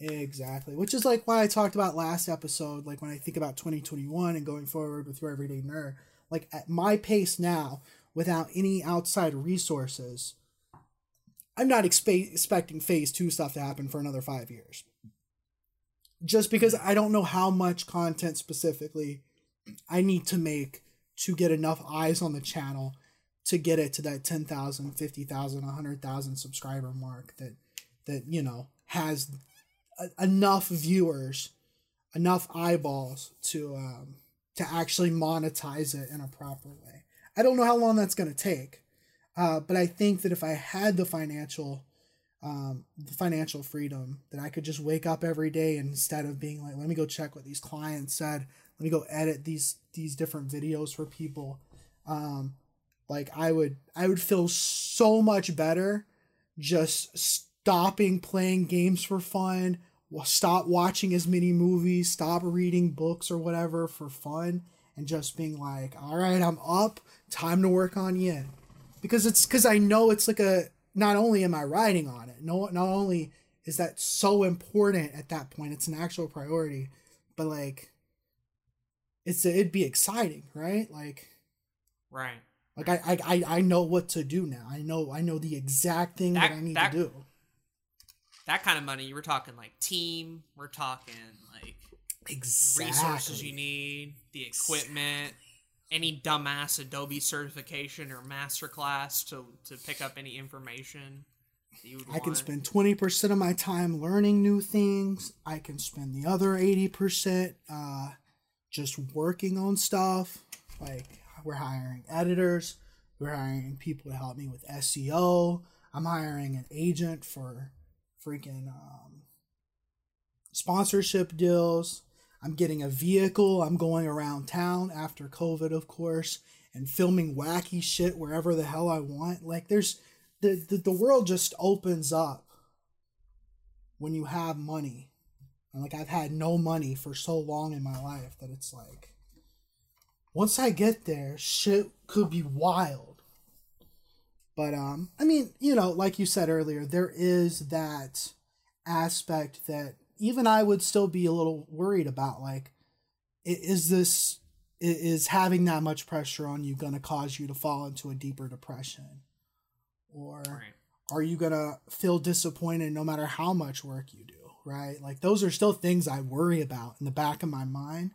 Exactly. Which is like why I talked about last episode, like when I think about 2021 and going forward with your everyday nerd, like at my pace now, without any outside resources, I'm not expe- expecting phase two stuff to happen for another five years. Just because I don't know how much content specifically I need to make to get enough eyes on the channel to get it to that 10,000, 50,000, 100,000 subscriber mark that that you know has a, enough viewers, enough eyeballs to um to actually monetize it in a proper way. I don't know how long that's going to take. Uh, but I think that if I had the financial um, the financial freedom that I could just wake up every day instead of being like, let me go check what these clients said, let me go edit these these different videos for people. Um, like I would I would feel so much better just stopping playing games for fun, stop watching as many movies, stop reading books or whatever for fun, and just being like, all right, I'm up, time to work on yin. Because it's because I know it's like a not only am I writing on it, no not only is that so important at that point, it's an actual priority, but like it's it'd be exciting, right? Like Right. like I, I I know what to do now. I know I know the exact thing that, That- I need that- to do. That kind of money, you were talking like team, we're talking Exactly. resources you need, the equipment, any dumbass Adobe certification or masterclass to to pick up any information that you would I can spend twenty percent of my time learning new things. I can spend the other eighty percent uh, just working on stuff. Like we're hiring editors, we're hiring people to help me with SEO. I'm hiring an agent for freaking um, sponsorship deals. I'm getting a vehicle. I'm going around town after COVID, of course, and filming wacky shit wherever the hell I want. Like there's the, the the world just opens up when you have money. And like I've had no money for so long in my life that it's like once I get there, shit could be wild. But um I mean, you know, like you said earlier, there is that aspect that even I would still be a little worried about like is this is having that much pressure on you going to cause you to fall into a deeper depression? Or Right. are you going to feel disappointed no matter how much work you do, right? Like those are still things I worry about in the back of my mind.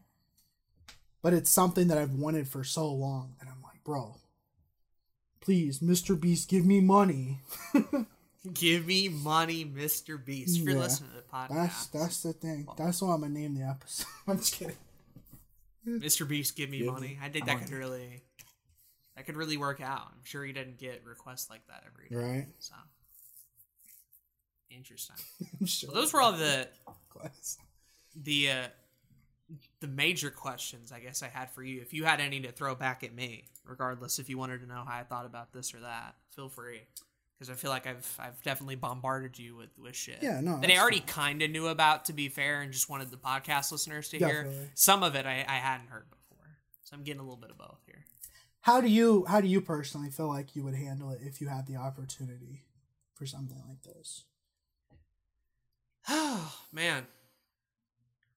But it's something that I've wanted for so long that I'm like, bro, please, Mr. Beast, give me money. *laughs* Give me money, Mr. Beast. If you're Yeah. listening to the podcast, That's that's the thing. That's what I'm gonna name the episode. *laughs* I'm just kidding. Mr. Beast, give me Give money. me I think that could money. really, that could really work out. I'm sure he didn't get requests like that every day. Right. So interesting. *laughs* I'm sure. Well, those were all the Class. the uh, the major questions I guess I had for you. If you had any to throw back at me, regardless if you wanted to know how I thought about this or that, feel free. Because I feel like I've I've definitely bombarded you with with shit. Yeah, no, that I already kind of knew about. To be fair, and just wanted the podcast listeners to hear. Some of it I, I hadn't heard before, so I'm getting a little bit of both here. How do you how do you personally feel like you would handle it if you had the opportunity for something like this? Oh *sighs* man,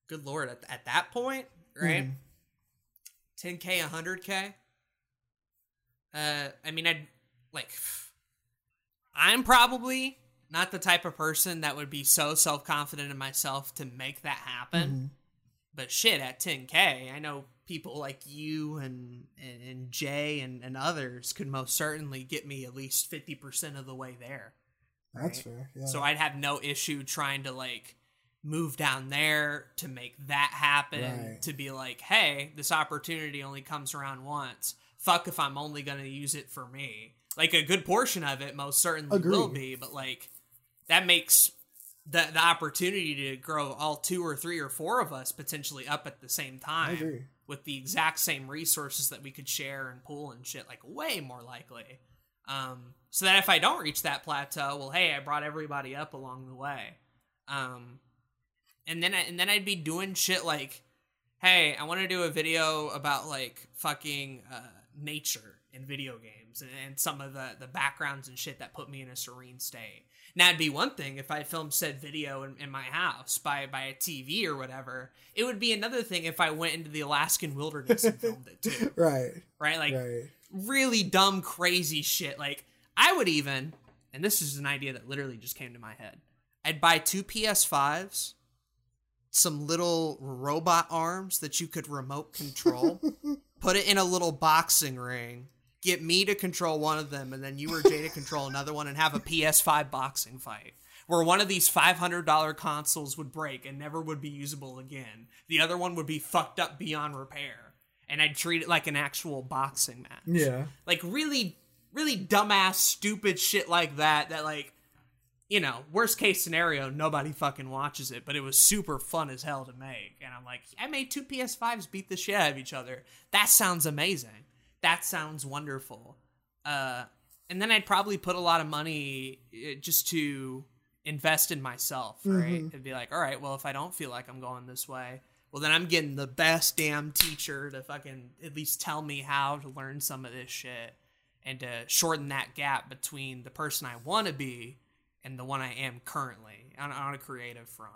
good lord! At, at that point, right? Mhm. 10k, 100k. Uh, I mean, I'd like. I'm probably not the type of person that would be so self confident in myself to make that happen. Mhm. But shit, at 10k, I know people like you and and, and Jay and, and others could most certainly get me at least 50% of the way there. That's Right. fair. Yeah. So I'd have no issue trying to like move down there to make that happen. Right. To be like, hey, this opportunity only comes around once. Fuck if I'm only gonna use it for me. Like a good portion of it most certainly will be, but like that makes the the opportunity to grow all two or three or four of us potentially up at the same time with the exact same resources that we could share and pool and shit like way more likely. Um so that if i don't reach that plateau well hey i brought everybody up along the way. Um and then I, and then i'd be doing shit like hey i want to do a video about like fucking uh nature in video games and, and some of the the backgrounds and shit that put me in a serene state now it'd be one thing if I filmed said video in, in my house by by a TV or whatever. It would be another thing if I went into the Alaskan wilderness and filmed it too. *laughs* Right. Right? Like right. really dumb, crazy shit. Like I would even, and this is an idea that literally just came to my head. I'd buy two PS5s, some little robot arms that you could remote control, *laughs* put it in a little boxing ring, get me to control one of them, and then you or Jay to control another one, and have a PS5 boxing fight. Where one of these $500 consoles would break and never would be usable again. The other one would be fucked up beyond repair. And I'd treat it like an actual boxing match Yeah. like really really dumbass stupid shit like that that like you know worst case scenario nobody fucking watches it but it was super fun as hell to make and i'm like i made two ps5s beat the shit out of each other that sounds amazing that sounds wonderful uh and then i'd probably put a lot of money uh, just to invest in myself right and be like all right well if i don't feel like i'm going this way well then i'm getting the best damn teacher to fucking at least tell me how to learn some of this shit and to shorten that gap between the person I want to be and the one I am currently on, on a creative front.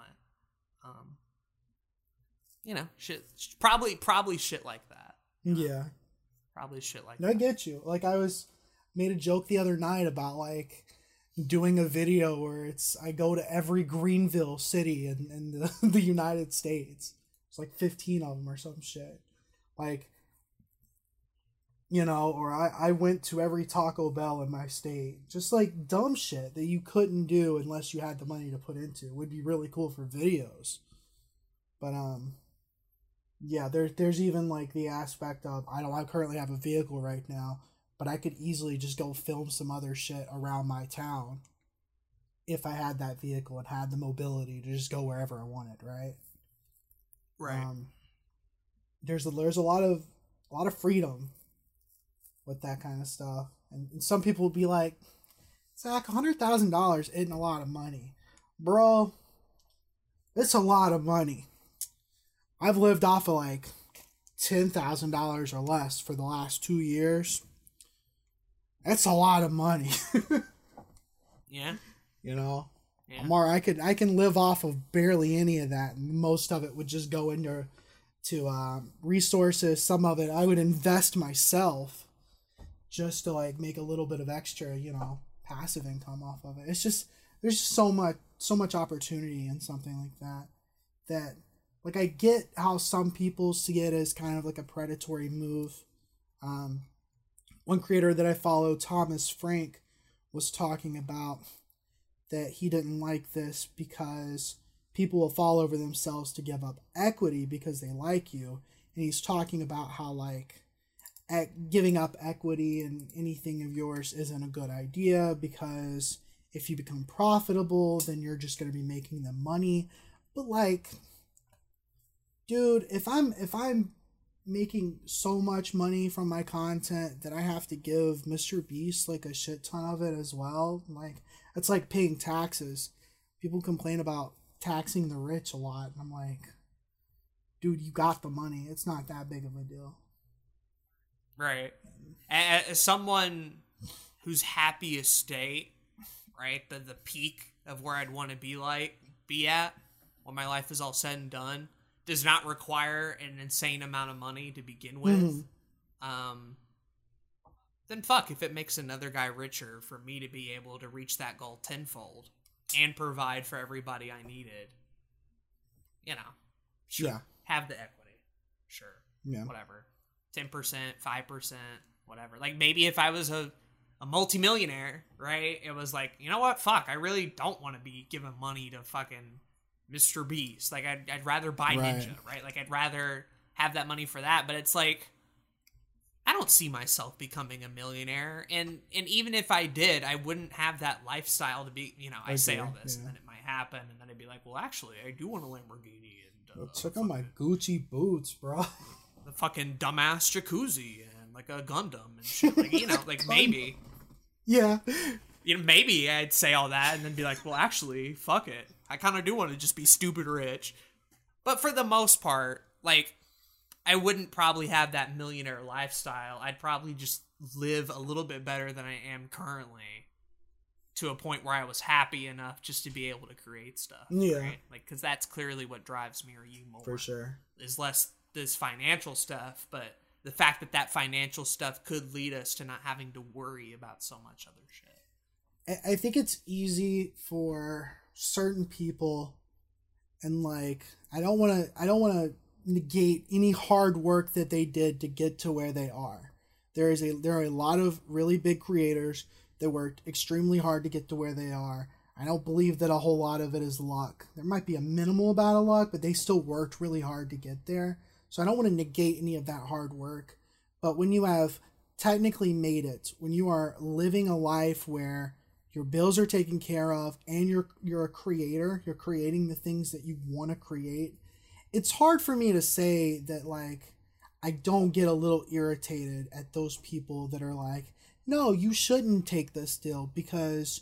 Um, you know, shit, probably, probably shit like that. Yeah. Probably shit like No, that. I get you. Like I was made a joke the other night about like doing a video where it's I go to every Greenville city in, in the, *laughs* the United States. It's like fifteen of them or some shit. Like you know, or I, I went to every Taco Bell in my state. Just like dumb shit that you couldn't do unless you had the money to put into. It would be really cool for videos. But um yeah, there there's even like the aspect of I don't I currently have a vehicle right now, but I could easily just go film some other shit around my town if I had that vehicle and had the mobility to just go wherever I wanted, right? Right. Um, there's a there's a lot of a lot of freedom with that kind of stuff, and, and some people will be like, "Zach, hundred thousand dollars isn't a lot of money, bro. It's a lot of money. I've lived off of like ten thousand dollars or less for the last two years. That's a lot of money, *laughs* yeah. you know." Yeah. Amar, I could I can live off of barely any of that, most of it would just go into to um, resources. Some of it I would invest myself just to like make a little bit of extra, you know, passive income off of it. It's just there's just so much so much opportunity in something like that that like I get how some people see it as kind of like a predatory move. Um, one creator that I follow, Thomas Frank, was talking about that he didn't like this because people will fall over themselves to give up equity because they like you. And he's talking about how, like, giving up equity and anything of yours isn't a good idea because if you become profitable, then you're just going to be making them money. But, like, dude, if I'm if I'm making so much money from my content that I have to give Mr. Beast like a shit ton of it as well, like it's like paying taxes. People complain about taxing the rich a lot, and I'm like, dude, you got the money. It's not that big of a deal. Right. As someone whose happy estate, right, the the peak of where I'd want to be like be at when my life is all said and done does not require an insane amount of money to begin with, mm-hmm. um, then fuck if it makes another guy richer for me to be able to reach that goal tenfold and provide for everybody I needed. You know, sure, yeah, have the equity, sure, yeah, whatever, ten percent, five percent, whatever. Like maybe if I was a a multimillionaire, right? It was like, you know what? Fuck, I really don't want to be giving money to fucking Mr. Beast. Like I'd, I'd rather buy right. Ninja, right? Like I'd rather have that money for that. But it's like I don't see myself becoming a millionaire, and and even if I did, I wouldn't have that lifestyle to be. You know, I, I say all this, yeah. and then it might happen, and then I'd be like, well, actually, I do want a Lamborghini. And uh, check out my Gucci boots, bro. *laughs* The fucking dumbass jacuzzi and like a Gundam and shit. Like you know, like *laughs* maybe. Yeah. You know, maybe I'd say all that and then be like, well, actually, fuck it. I kind of do want to just be stupid rich. But for the most part, like, I wouldn't probably have that millionaire lifestyle. I'd probably just live a little bit better than I am currently to a point where I was happy enough just to be able to create stuff. Yeah. Right? Like, because that's clearly what drives me or you more. For sure. Is less this financial stuff, but the fact that that financial stuff could lead us to not having to worry about so much other shit. I think it's easy for certain people and like I don't want to I don't want to negate any hard work that they did to get to where they are. There is a there are a lot of really big creators that worked extremely hard to get to where they are. I don't believe that a whole lot of it is luck. There might be a minimal amount of luck, but they still worked really hard to get there. So I don't want to negate any of that hard work. But when you have technically made it, when you are living a life where your bills are taken care of and you're you're a creator you're creating the things that you want to create it's hard for me to say that like i don't get a little irritated at those people that are like no you shouldn't take this deal because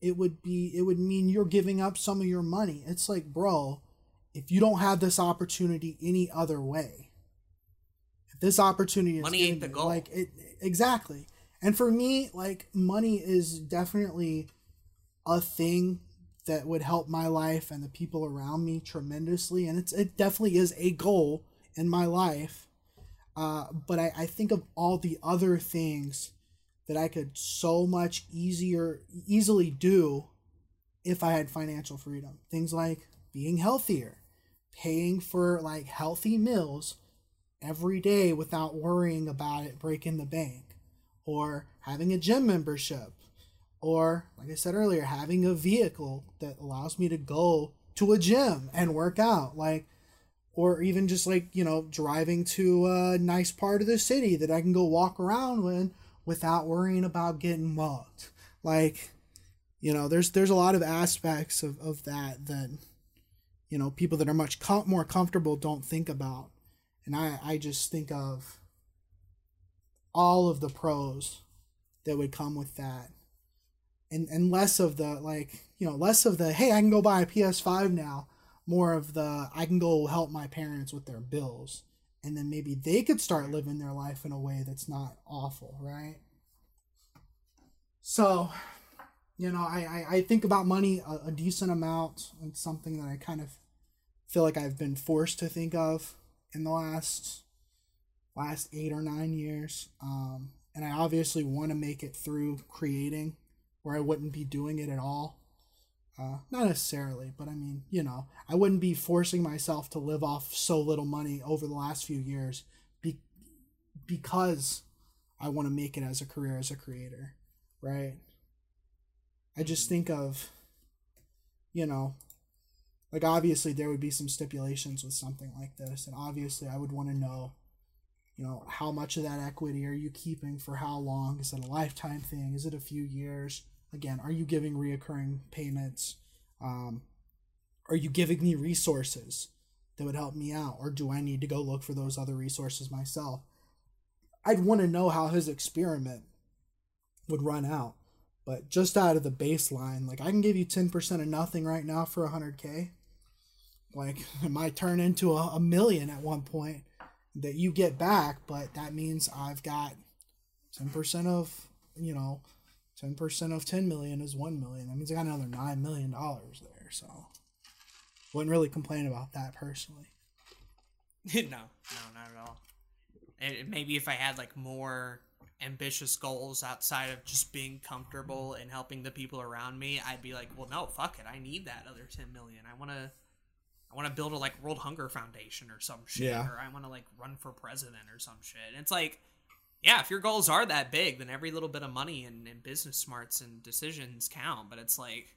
it would be it would mean you're giving up some of your money. It's like bro if you don't have this opportunity any other way if this opportunity is money ain't the goal. like it exactly and for me, like money is definitely a thing that would help my life and the people around me tremendously. And it's it definitely is a goal in my life. Uh, but I, I think of all the other things that I could so much easier easily do if I had financial freedom. Things like being healthier, paying for like healthy meals every day without worrying about it breaking the bank or having a gym membership or like I said earlier, having a vehicle that allows me to go to a gym and work out, like, or even just like you know driving to a nice part of the city that I can go walk around in without worrying about getting mugged. Like, you know, there's there's a lot of aspects of of that that you know people that are much com- more comfortable don't think about, and I I just think of all of the pros that would come with that. And and less of the like you know less of the hey i can go buy a ps5 now more of the i can go help my parents with their bills. And then maybe they could start living their life in a way that's not awful right? So you know i i, I think about money a, a decent amount. It's something that i kind of feel like i've been forced to think of in the last last eight or nine years. Um, and I obviously want to make it through creating, where I wouldn't be doing it at all. Uh, not necessarily, but I mean, you know, I wouldn't be forcing myself to live off so little money over the last few years be- because I want to make it as a career as a creator, right? I just think of, you know, like obviously there would be some stipulations with something like this, and obviously I would want to know, you know, how much of that equity are you keeping for how long? Is it a lifetime thing? Is it a few years? Again, are you giving reoccurring payments? Um, are you giving me resources that would help me out, or do I need to go look for those other resources myself? I'd want to know how his experiment would run out. But just out of the baseline, like I can give you 10% of nothing right now for 100K. Like *laughs* it might turn into a, a million at one point that you get back, but that means I've got 10% of, you know, 10% of 10 million is 1 million. That means I got another 9 million dollars there. So wouldn't really complain about that personally. *laughs* no, no, not at all. And maybe if I had like more ambitious goals outside of just being comfortable and helping the people around me, I'd be like, well, no, fuck it. I need that other 10 million. I want to. I want to build a like World Hunger Foundation or some shit, Yeah. or I want to like run for president or some shit. And it's like, yeah, if your goals are that big, then every little bit of money and, and business smarts and decisions count. But it's like,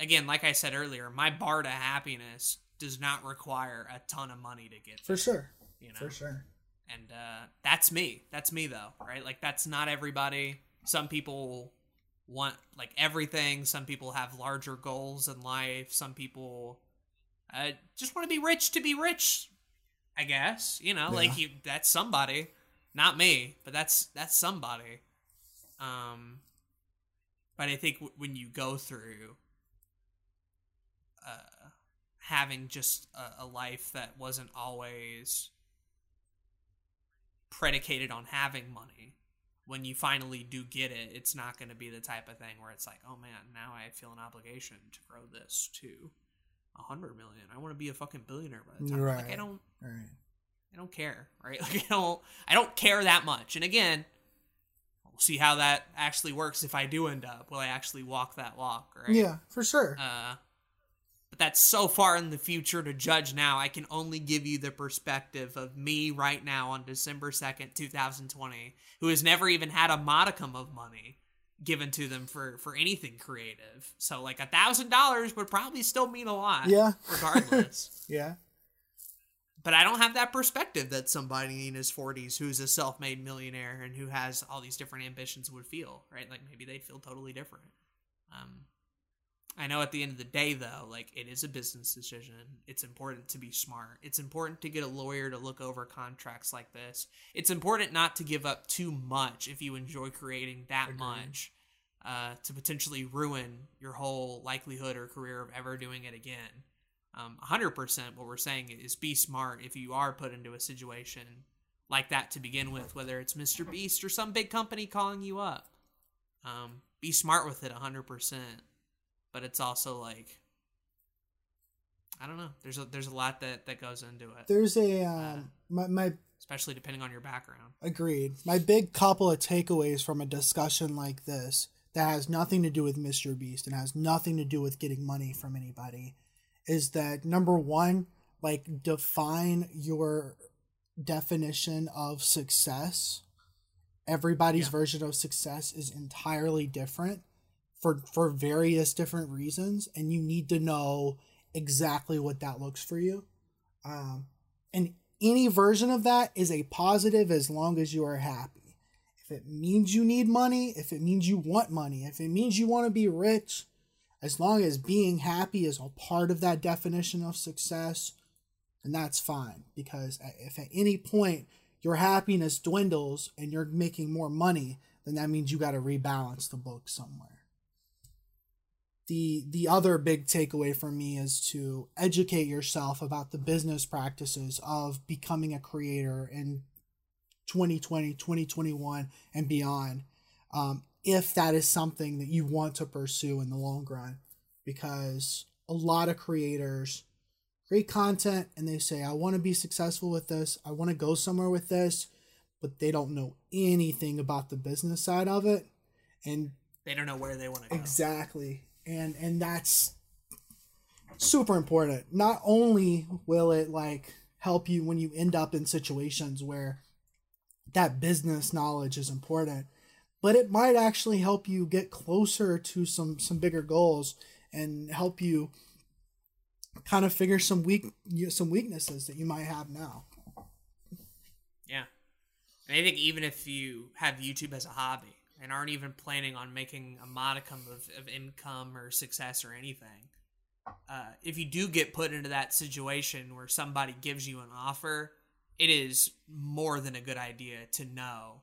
again, like I said earlier, my bar to happiness does not require a ton of money to get For sure. you know For sure. and uh, that's me that's me though right like that's not everybody some people want like everything some people have larger goals in life some people uh, just want to be rich to be rich i guess you know like you that's somebody. Not me but that's that's somebody. Um but i think w- when you go through uh having just a, a life that wasn't always predicated on having money when you finally do get it it's not going to be the type of thing where it's like oh man now i feel an obligation to grow this to a hundred million. I want to be a fucking billionaire by the time. Like i don't right. i don't care right? *laughs* Like i don't i don't care that much. And again we'll see how that actually works if i do end up. Will i actually walk that walk right? Yeah, for sure. uh, but that's so far in the future to judge now. I can only give you the perspective of me right now on December 2nd, 2020, who has never even had a modicum of money given to them for, for anything creative. So, like, a $1,000 would probably still mean a lot. Yeah. *laughs* Regardless. yeah. but I don't have that perspective that somebody in his 40s who's a self made millionaire and who has all these different ambitions would feel, right? Like, maybe they'd feel totally different. Um, I know at the end of the day, though, like it is a business decision. It's important to be smart. It's important to get a lawyer to look over contracts like this. It's important not to give up too much if you enjoy creating that Agreed. much uh, to potentially ruin your whole likelihood or career of ever doing it again. Um, 100% what we're saying is be smart if you are put into a situation like that to begin with, whether it's Mr. Beast or some big company calling you up. Um, be smart with it 100% but it's also like I don't know. There's a there's a lot that that goes into it, There's a um my my especially depending on your background. agreed. My big couple of takeaways from a discussion like this that has nothing to do with Mr. Beast and has nothing to do with getting money from anybody is that number 1, like define your definition of success. Everybody's Yeah. version of success is entirely different for for various different reasons and you need to know exactly what that looks for you. Um, and any version of that is a positive as long as you are happy. If it means you need money, if it means you want money, if it means you want to be rich, as long as being happy is a part of that definition of success, and that's fine. Because if at any point your happiness dwindles and you're making more money, then that means you got to rebalance the book somewhere the the other big takeaway for me is to educate yourself about the business practices of becoming a creator in 2020 2021 and beyond um, if that is something that you want to pursue in the long run because a lot of creators create content and they say, I want to be successful with this, I want to go somewhere with this, but they don't know anything about the business side of it. And They don't know where they want to go. Exactly. And and that's super important. Not only will it like help you when you end up in situations where that business knowledge is important, but it might actually help you get closer to some some bigger goals and help you kind of figure some weak some weaknesses that you might have now. Yeah. And I think even if you have YouTube as a hobby and aren't even planning on making a modicum of, of income or success or anything, uh, if you do get put into that situation where somebody gives you an offer, it is more than a good idea to know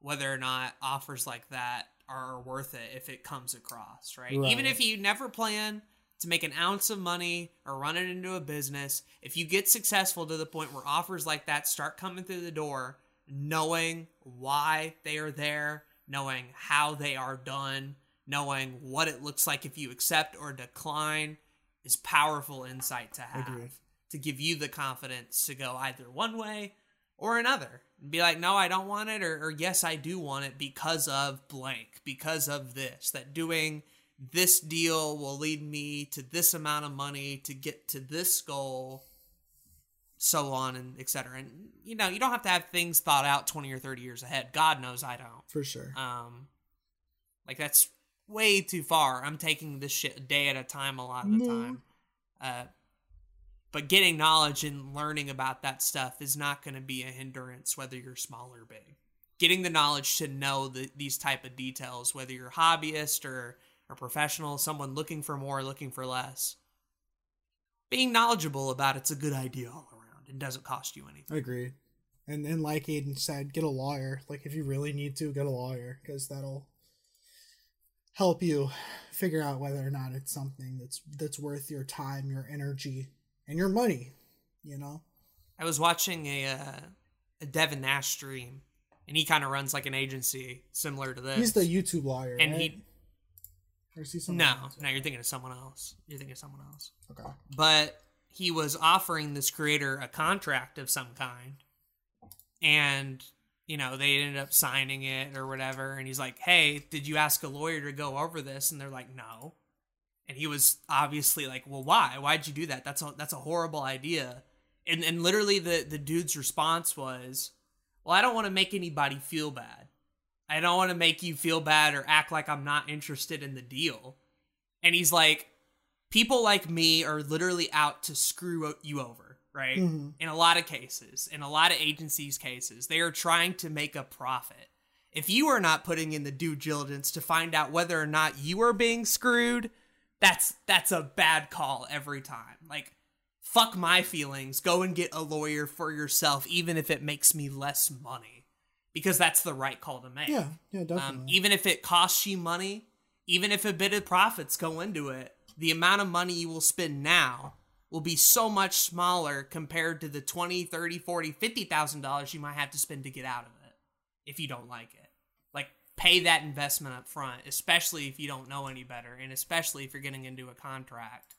whether or not offers like that are worth it if it comes across, right? Right. Even if you never plan to make an ounce of money or run it into a business, if you get successful to the point where offers like that start coming through the door, knowing why they are there, knowing how they are done, knowing what it looks like if you accept or decline is powerful insight to have Agreed. to give you the confidence to go either one way or another and be like no i don't want it or, or yes i do want it because of blank because of this that doing this deal will lead me to this amount of money to get to this goal so on and etc and you know you don't have to have things thought out 20 or 30 years ahead. God knows i don't. For sure. um like that's way too far. I'm taking this shit a day at a time a lot of the time. Uh but getting knowledge and learning about that stuff is not going to be a hindrance whether you're small or big. Getting the knowledge to know the, these type of details whether you're a hobbyist or a professional someone looking for more looking for less. Being knowledgeable about it's a good idea all around and doesn't cost you anything Agreed. And and like Aiden said, get a lawyer. Like if you really need to, get a lawyer because that'll help you figure out whether or not it's something that's that's worth your time, your energy, and your money. You know. I was watching a uh, a Devin Nash stream, and he kind of runs like an agency similar to this. He's the YouTube lawyer, and right? he Or is he someone no else? no you're thinking of someone else. You're thinking of someone else. Okay. But he was offering this creator a contract of some kind, and you know they ended up signing it or whatever. And he's like, "Hey, did you ask a lawyer to go over this?" And they're like, "No." And he was obviously like, "Well, why? Why'd you do that? That's a that's a horrible idea." And and literally the the dude's response was, "Well, I don't want to make anybody feel bad. I don't want to make you feel bad or act like I'm not interested in the deal." And he's like, "People like me are literally out to screw you over, right? Mhm. In a lot of cases, in a lot of agencies' cases, they are trying to make a profit." If you are not putting in the due diligence to find out whether or not you are being screwed, that's that's a bad call every time. Like fuck my feelings, go and get a lawyer for yourself even if it makes me less money because that's the right call to make. Yeah. Yeah. Definitely. Um, even if it costs you money, even if a bit of profits go into it, the amount of money you will spend now will be so much smaller compared to the 20, 30, 40, 50,000 dollars you might have to spend to get out of it if you don't like it. Like pay that investment up front, especially if you don't know any better and especially if you're getting into a contract.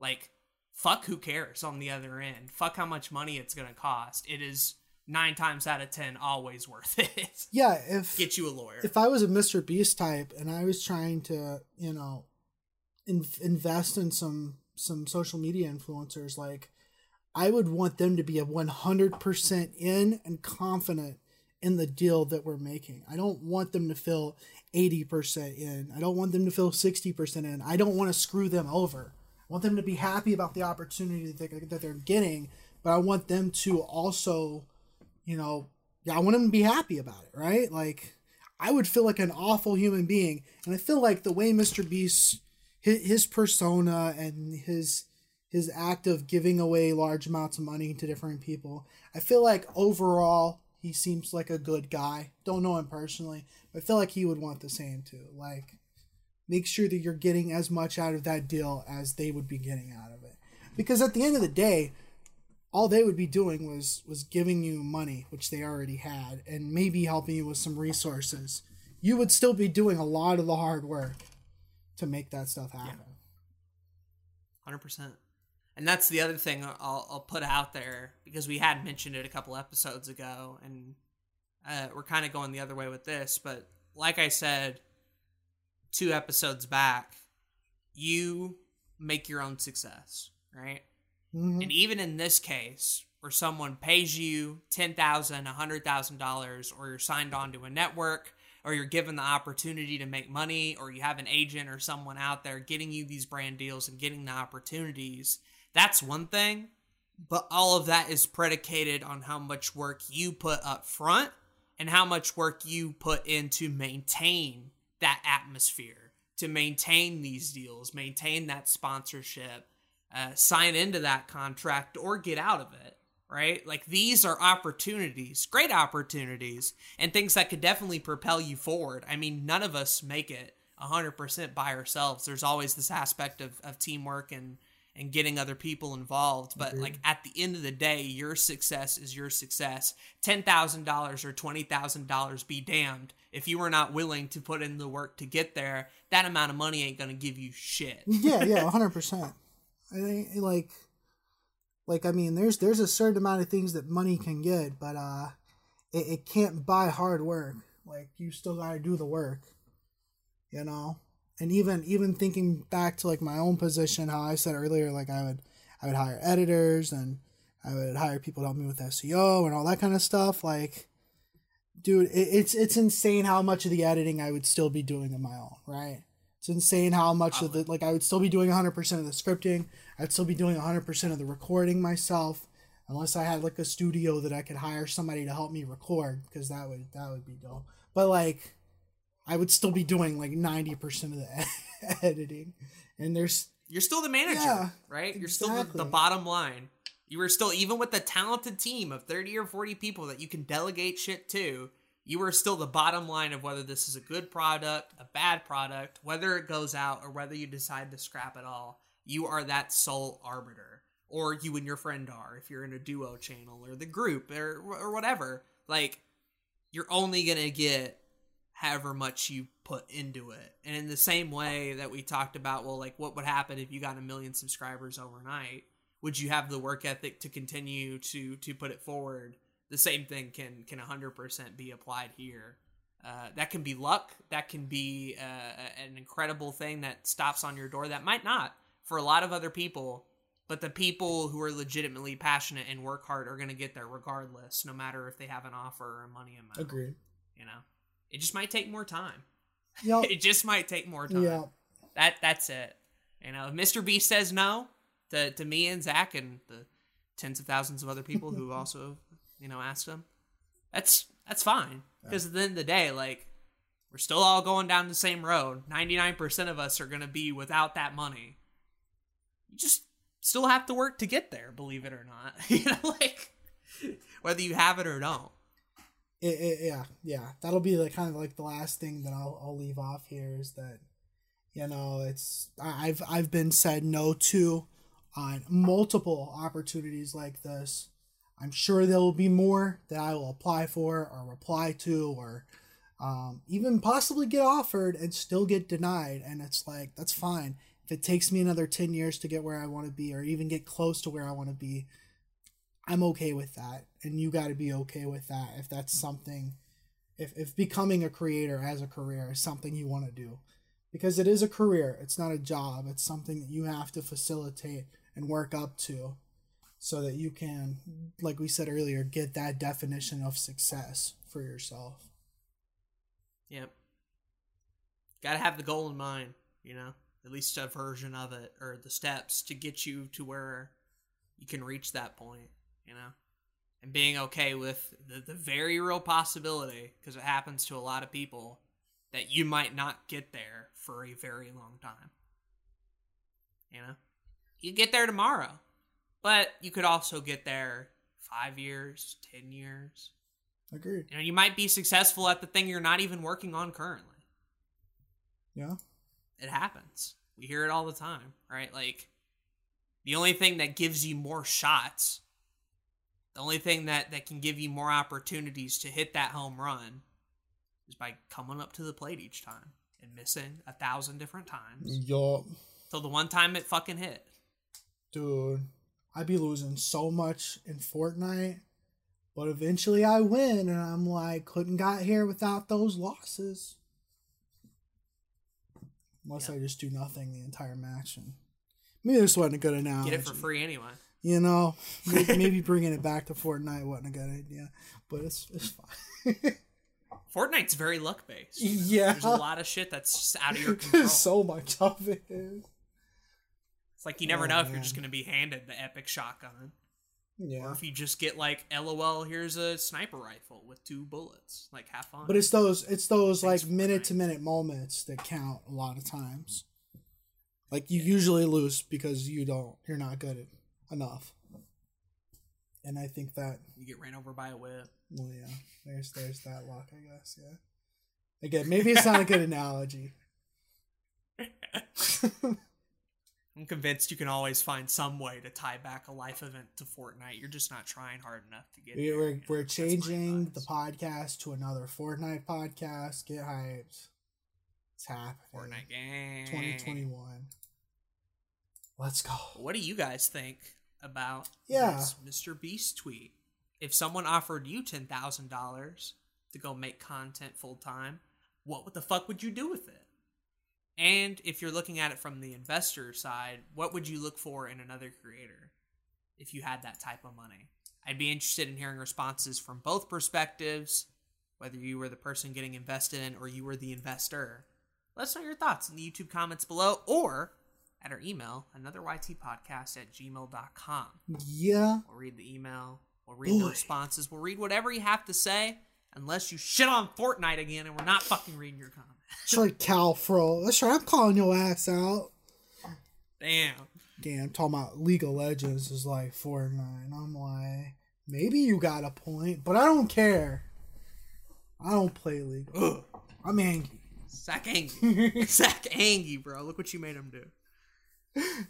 Like fuck who cares on the other end. Fuck how much money it's going to cost. It is 9 times out of 10 always worth *laughs* it. yeah. If Get you a lawyer. if I was a Mr. Beast type and I was trying to, you know, in- invest in some some social media influencers, like I would want them to be a one hundred percent in and confident in the deal that we're making. I don't want them to feel eighty percent in. I don't want them to feel sixty percent in. I don't want to screw them over. I want them to be happy about the opportunity that that they're getting, but I want them to also, you know, yeah, I want them to be happy about it, right? Like, I would feel like an awful human being, and I feel like the way Mr. Beast, his, his persona and his his act of giving away large amounts of money to different people, I feel like overall he seems like a good guy. Don't know him personally, but I feel like he would want the same too. Like, make sure that you're getting as much out of that deal as they would be getting out of it, because at the end of the day, all they would be doing was was giving you money which they already had and maybe helping you with some resources you would still be doing a lot of the hard work to make that stuff happen Hundred percent. and that's the other thing I'll, I'll put out there because we had mentioned it a couple episodes ago, and uh, we're kind of going the other way with this. But like I said, two episodes back, you make your own success, right? Mhm. And even in this case, where someone pays you ten thousand, a hundred thousand dollars, or you're signed on to a network, or you're given the opportunity to make money, or you have an agent or someone out there getting you these brand deals and getting the opportunities, that's one thing. But all of that is predicated on how much work you put up front and how much work you put in to maintain that atmosphere, to maintain these deals, maintain that sponsorship, uh, sign into that contract or get out of it, right? Like these are opportunities, great opportunities, and things that could definitely propel you forward. I mean, none of us make it 100% by ourselves. There's always this aspect of, of teamwork and and getting other people involved. But like at the end of the day, your success is your success. Ten thousand dollars or twenty thousand dollars be damned. If you are not willing to put in the work to get there, that amount of money ain't gonna give you shit. yeah, yeah, *laughs* hundred percent. I think like, like I mean, there's there's a certain amount of things that money can get, but uh, it, it can't buy hard work. Like you still got to do the work, you know. And even even thinking back to like my own position, how I said earlier, like I would I would hire editors and I would hire people to help me with SEO and all that kind of stuff. Like, dude, it, it's it's insane how much of the editing I would still be doing on my own, right? It's insane how much of the like I would still be doing 100% of the scripting. I'd still be doing 100% of the recording myself unless I had like a studio that I could hire somebody to help me record because that would that would be dope. But like I would still be doing like 90% of the *laughs* editing. And there's You're still the manager, Yeah, right? You're still the, the bottom line. You were still, even with the talented team of 30 or 40 people that you can delegate shit to, you are still the bottom line of whether this is a good product, a bad product, whether it goes out, or whether you decide to scrap it all. You are that sole arbiter. Or you and your friend are, if you're in a duo channel or the group or, or whatever. Like, you're only going to get however much you put into it. And in the same way that we talked about, well, like what would happen if you got a million subscribers overnight? Would you have the work ethic to continue to to put it forward? The same thing can can 100% be applied here. Uh, that can be luck. That can be uh, an incredible thing that stops on your door. That might not for a lot of other people, but the people who are legitimately passionate and work hard are going to get there regardless, no matter if they have an offer or a money amount. agreed. You know, it just might take more time. Yep. *laughs* It just might take more time. yeah. That that's it. You know, if Mr. B says no to to me and Zach and the tens of thousands of other people who *laughs* also you know asked him, that's that's fine. Because at the end of the day, like we're still all going down the same road. Ninety nine percent of us are gonna be without that money. You just still have to work to get there, believe it or not. *laughs* you know, like whether you have it or don't. it, it, yeah, yeah. That'll be like kind of like the last thing that I'll I'll leave off here is that you know it's I've I've been said no to on multiple opportunities like this. I'm sure there will be more that I will apply for or reply to or um, even possibly get offered and still get denied. And it's like that's fine if it takes me another ten years to get where I want to be or even get close to where I want to be. I'm okay with that, and you got to be okay with that if that's something, if if becoming a creator as a career is something you want to do, because it is a career. It's not a job. It's something that you have to facilitate and work up to, so that you can, like we said earlier, get that definition of success for yourself. Yep. Got to have the goal in mind, you know, at least a version of it or the steps to get you to where you can reach that point, you know, and being okay with the, the very real possibility, because it happens to a lot of people, that you might not get there for a very long time. You know, you get there tomorrow, but you could also get there five years, 10 years. Agreed. You know, you might be successful at the thing you're not even working on currently. Yeah. It happens. We hear it all the time, right? Like the only thing that gives you more shots, the only thing that that can give you more opportunities to hit that home run is by coming up to the plate each time and missing a thousand different times Yup. till the one time it fucking hit. dude, I'd be losing so much in Fortnite, but eventually I win, and I'm like, couldn't got here without those losses. Unless Yeah. I just do nothing the entire match, and maybe this wasn't a good analogy. Get it for free anyway. You know, maybe, maybe bringing it back to Fortnite wasn't a good idea, but it's it's fine. *laughs* Fortnite's very luck based. yeah, There's a lot of shit that's just out of your *laughs* control. so much of it is. It's like you never Oh, know if you're just gonna be handed the epic shotgun, or Yeah, if you just get like, "LOL, here's a sniper rifle with two bullets." Like, have fun. but it's those it's those Thanks like minute to minute moments that count a lot of times. Like you usually lose because you don't you're not good at enough. And I think that you get ran over by a whip. well yeah, there's there's that luck, I guess, yeah. Again, maybe it's not a good *laughs* analogy. *laughs* I'm convinced you can always find some way to tie back a life event to Fortnite. You're just not trying hard enough to get We- there. We're, we're changing the podcast to another Fortnite podcast. Get hyped. It's happening. Fortnite game. 2021. Let's go. What do you guys think about Yeah. this Mr. Beast tweet? If someone offered you ten thousand dollars to go make content full time, what the fuck would you do with it? And if you're looking at it from the investor side, what would you look for in another creator if you had that type of money? I'd be interested in hearing responses from both perspectives, whether you were the person getting invested in or you were the investor. Let us know your thoughts in the YouTube comments below or at our email, anotherytpodcast at gmail.com. Yeah. We'll read the email, we'll read the responses, we'll read whatever you have to say, unless you shit on Fortnite again and we're not fucking reading your comments. That's right, Cal Fro. That's right. I'm calling your ass out. Damn. Damn, talking about League of Legends is like Fortnite. I'm like, maybe you got a point, but I don't care. I don't play League. Ugh. I'm angry. Zach Angie. *laughs* Zach Angie, bro. Look what you made him do.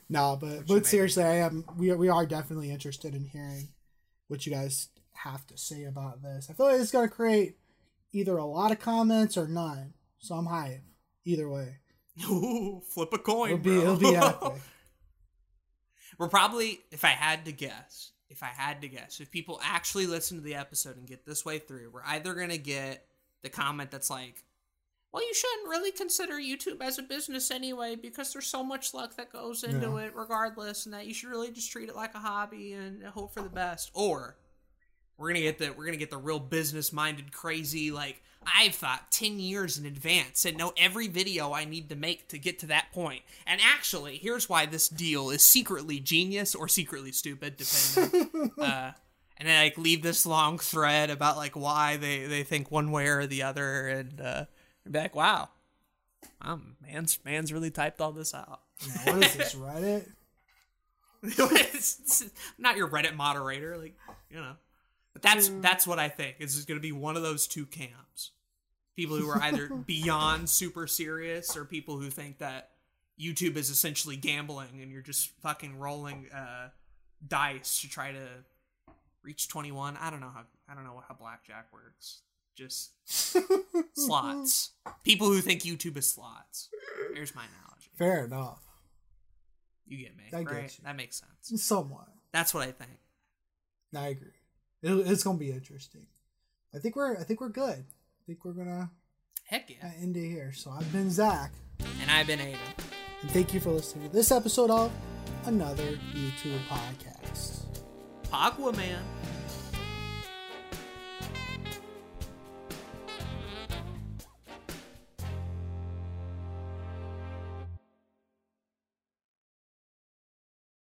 Nah, but you but seriously, I am. We are, we are definitely interested in hearing what you guys have to say about this. I feel like it's gonna create either a lot of comments or none. So I'm hype. Either way, Ooh, *laughs* flip a coin, it'll be bro. it'll be epic. *laughs* We're probably, if I had to guess, if I had to guess, if people actually listen to the episode and get this way through, we're either going to get the comment that's like, well, you shouldn't really consider YouTube as a business anyway because there's so much luck that goes into Yeah. it regardless and that you should really just treat it like a hobby and hope for the best. Or we're gonna get the we're gonna get the real business minded crazy like I've thought ten years in advance and know every video I need to make to get to that point. And actually, here's why this deal is secretly genius or secretly stupid, depending. *laughs* uh, and then like leave this long thread about like why they they think one way or the other, and uh, be like, wow, um, man's man's really typed all this out. What is this *laughs* Reddit? *laughs* It's- it's not your Reddit moderator, like you know. But that's that's what I think. Is going to be one of those two camps. People who are either *laughs* beyond super serious, or people who think that YouTube is essentially gambling, and you're just fucking rolling uh, dice to try to reach 21. I don't know how I don't know how blackjack works. Just *laughs* slots. People who think YouTube is slots. Here's my analogy. Fair enough. You get me, I right? That makes sense. Somewhat. That's what I think. I agree. It, it's gonna be interesting. I think we're I think we're good. I think we're gonna Heck yeah. end it here. So I've been Zach, And I've been Aiden. and thank you for listening to this episode of another YouTube podcast. Pagua Man.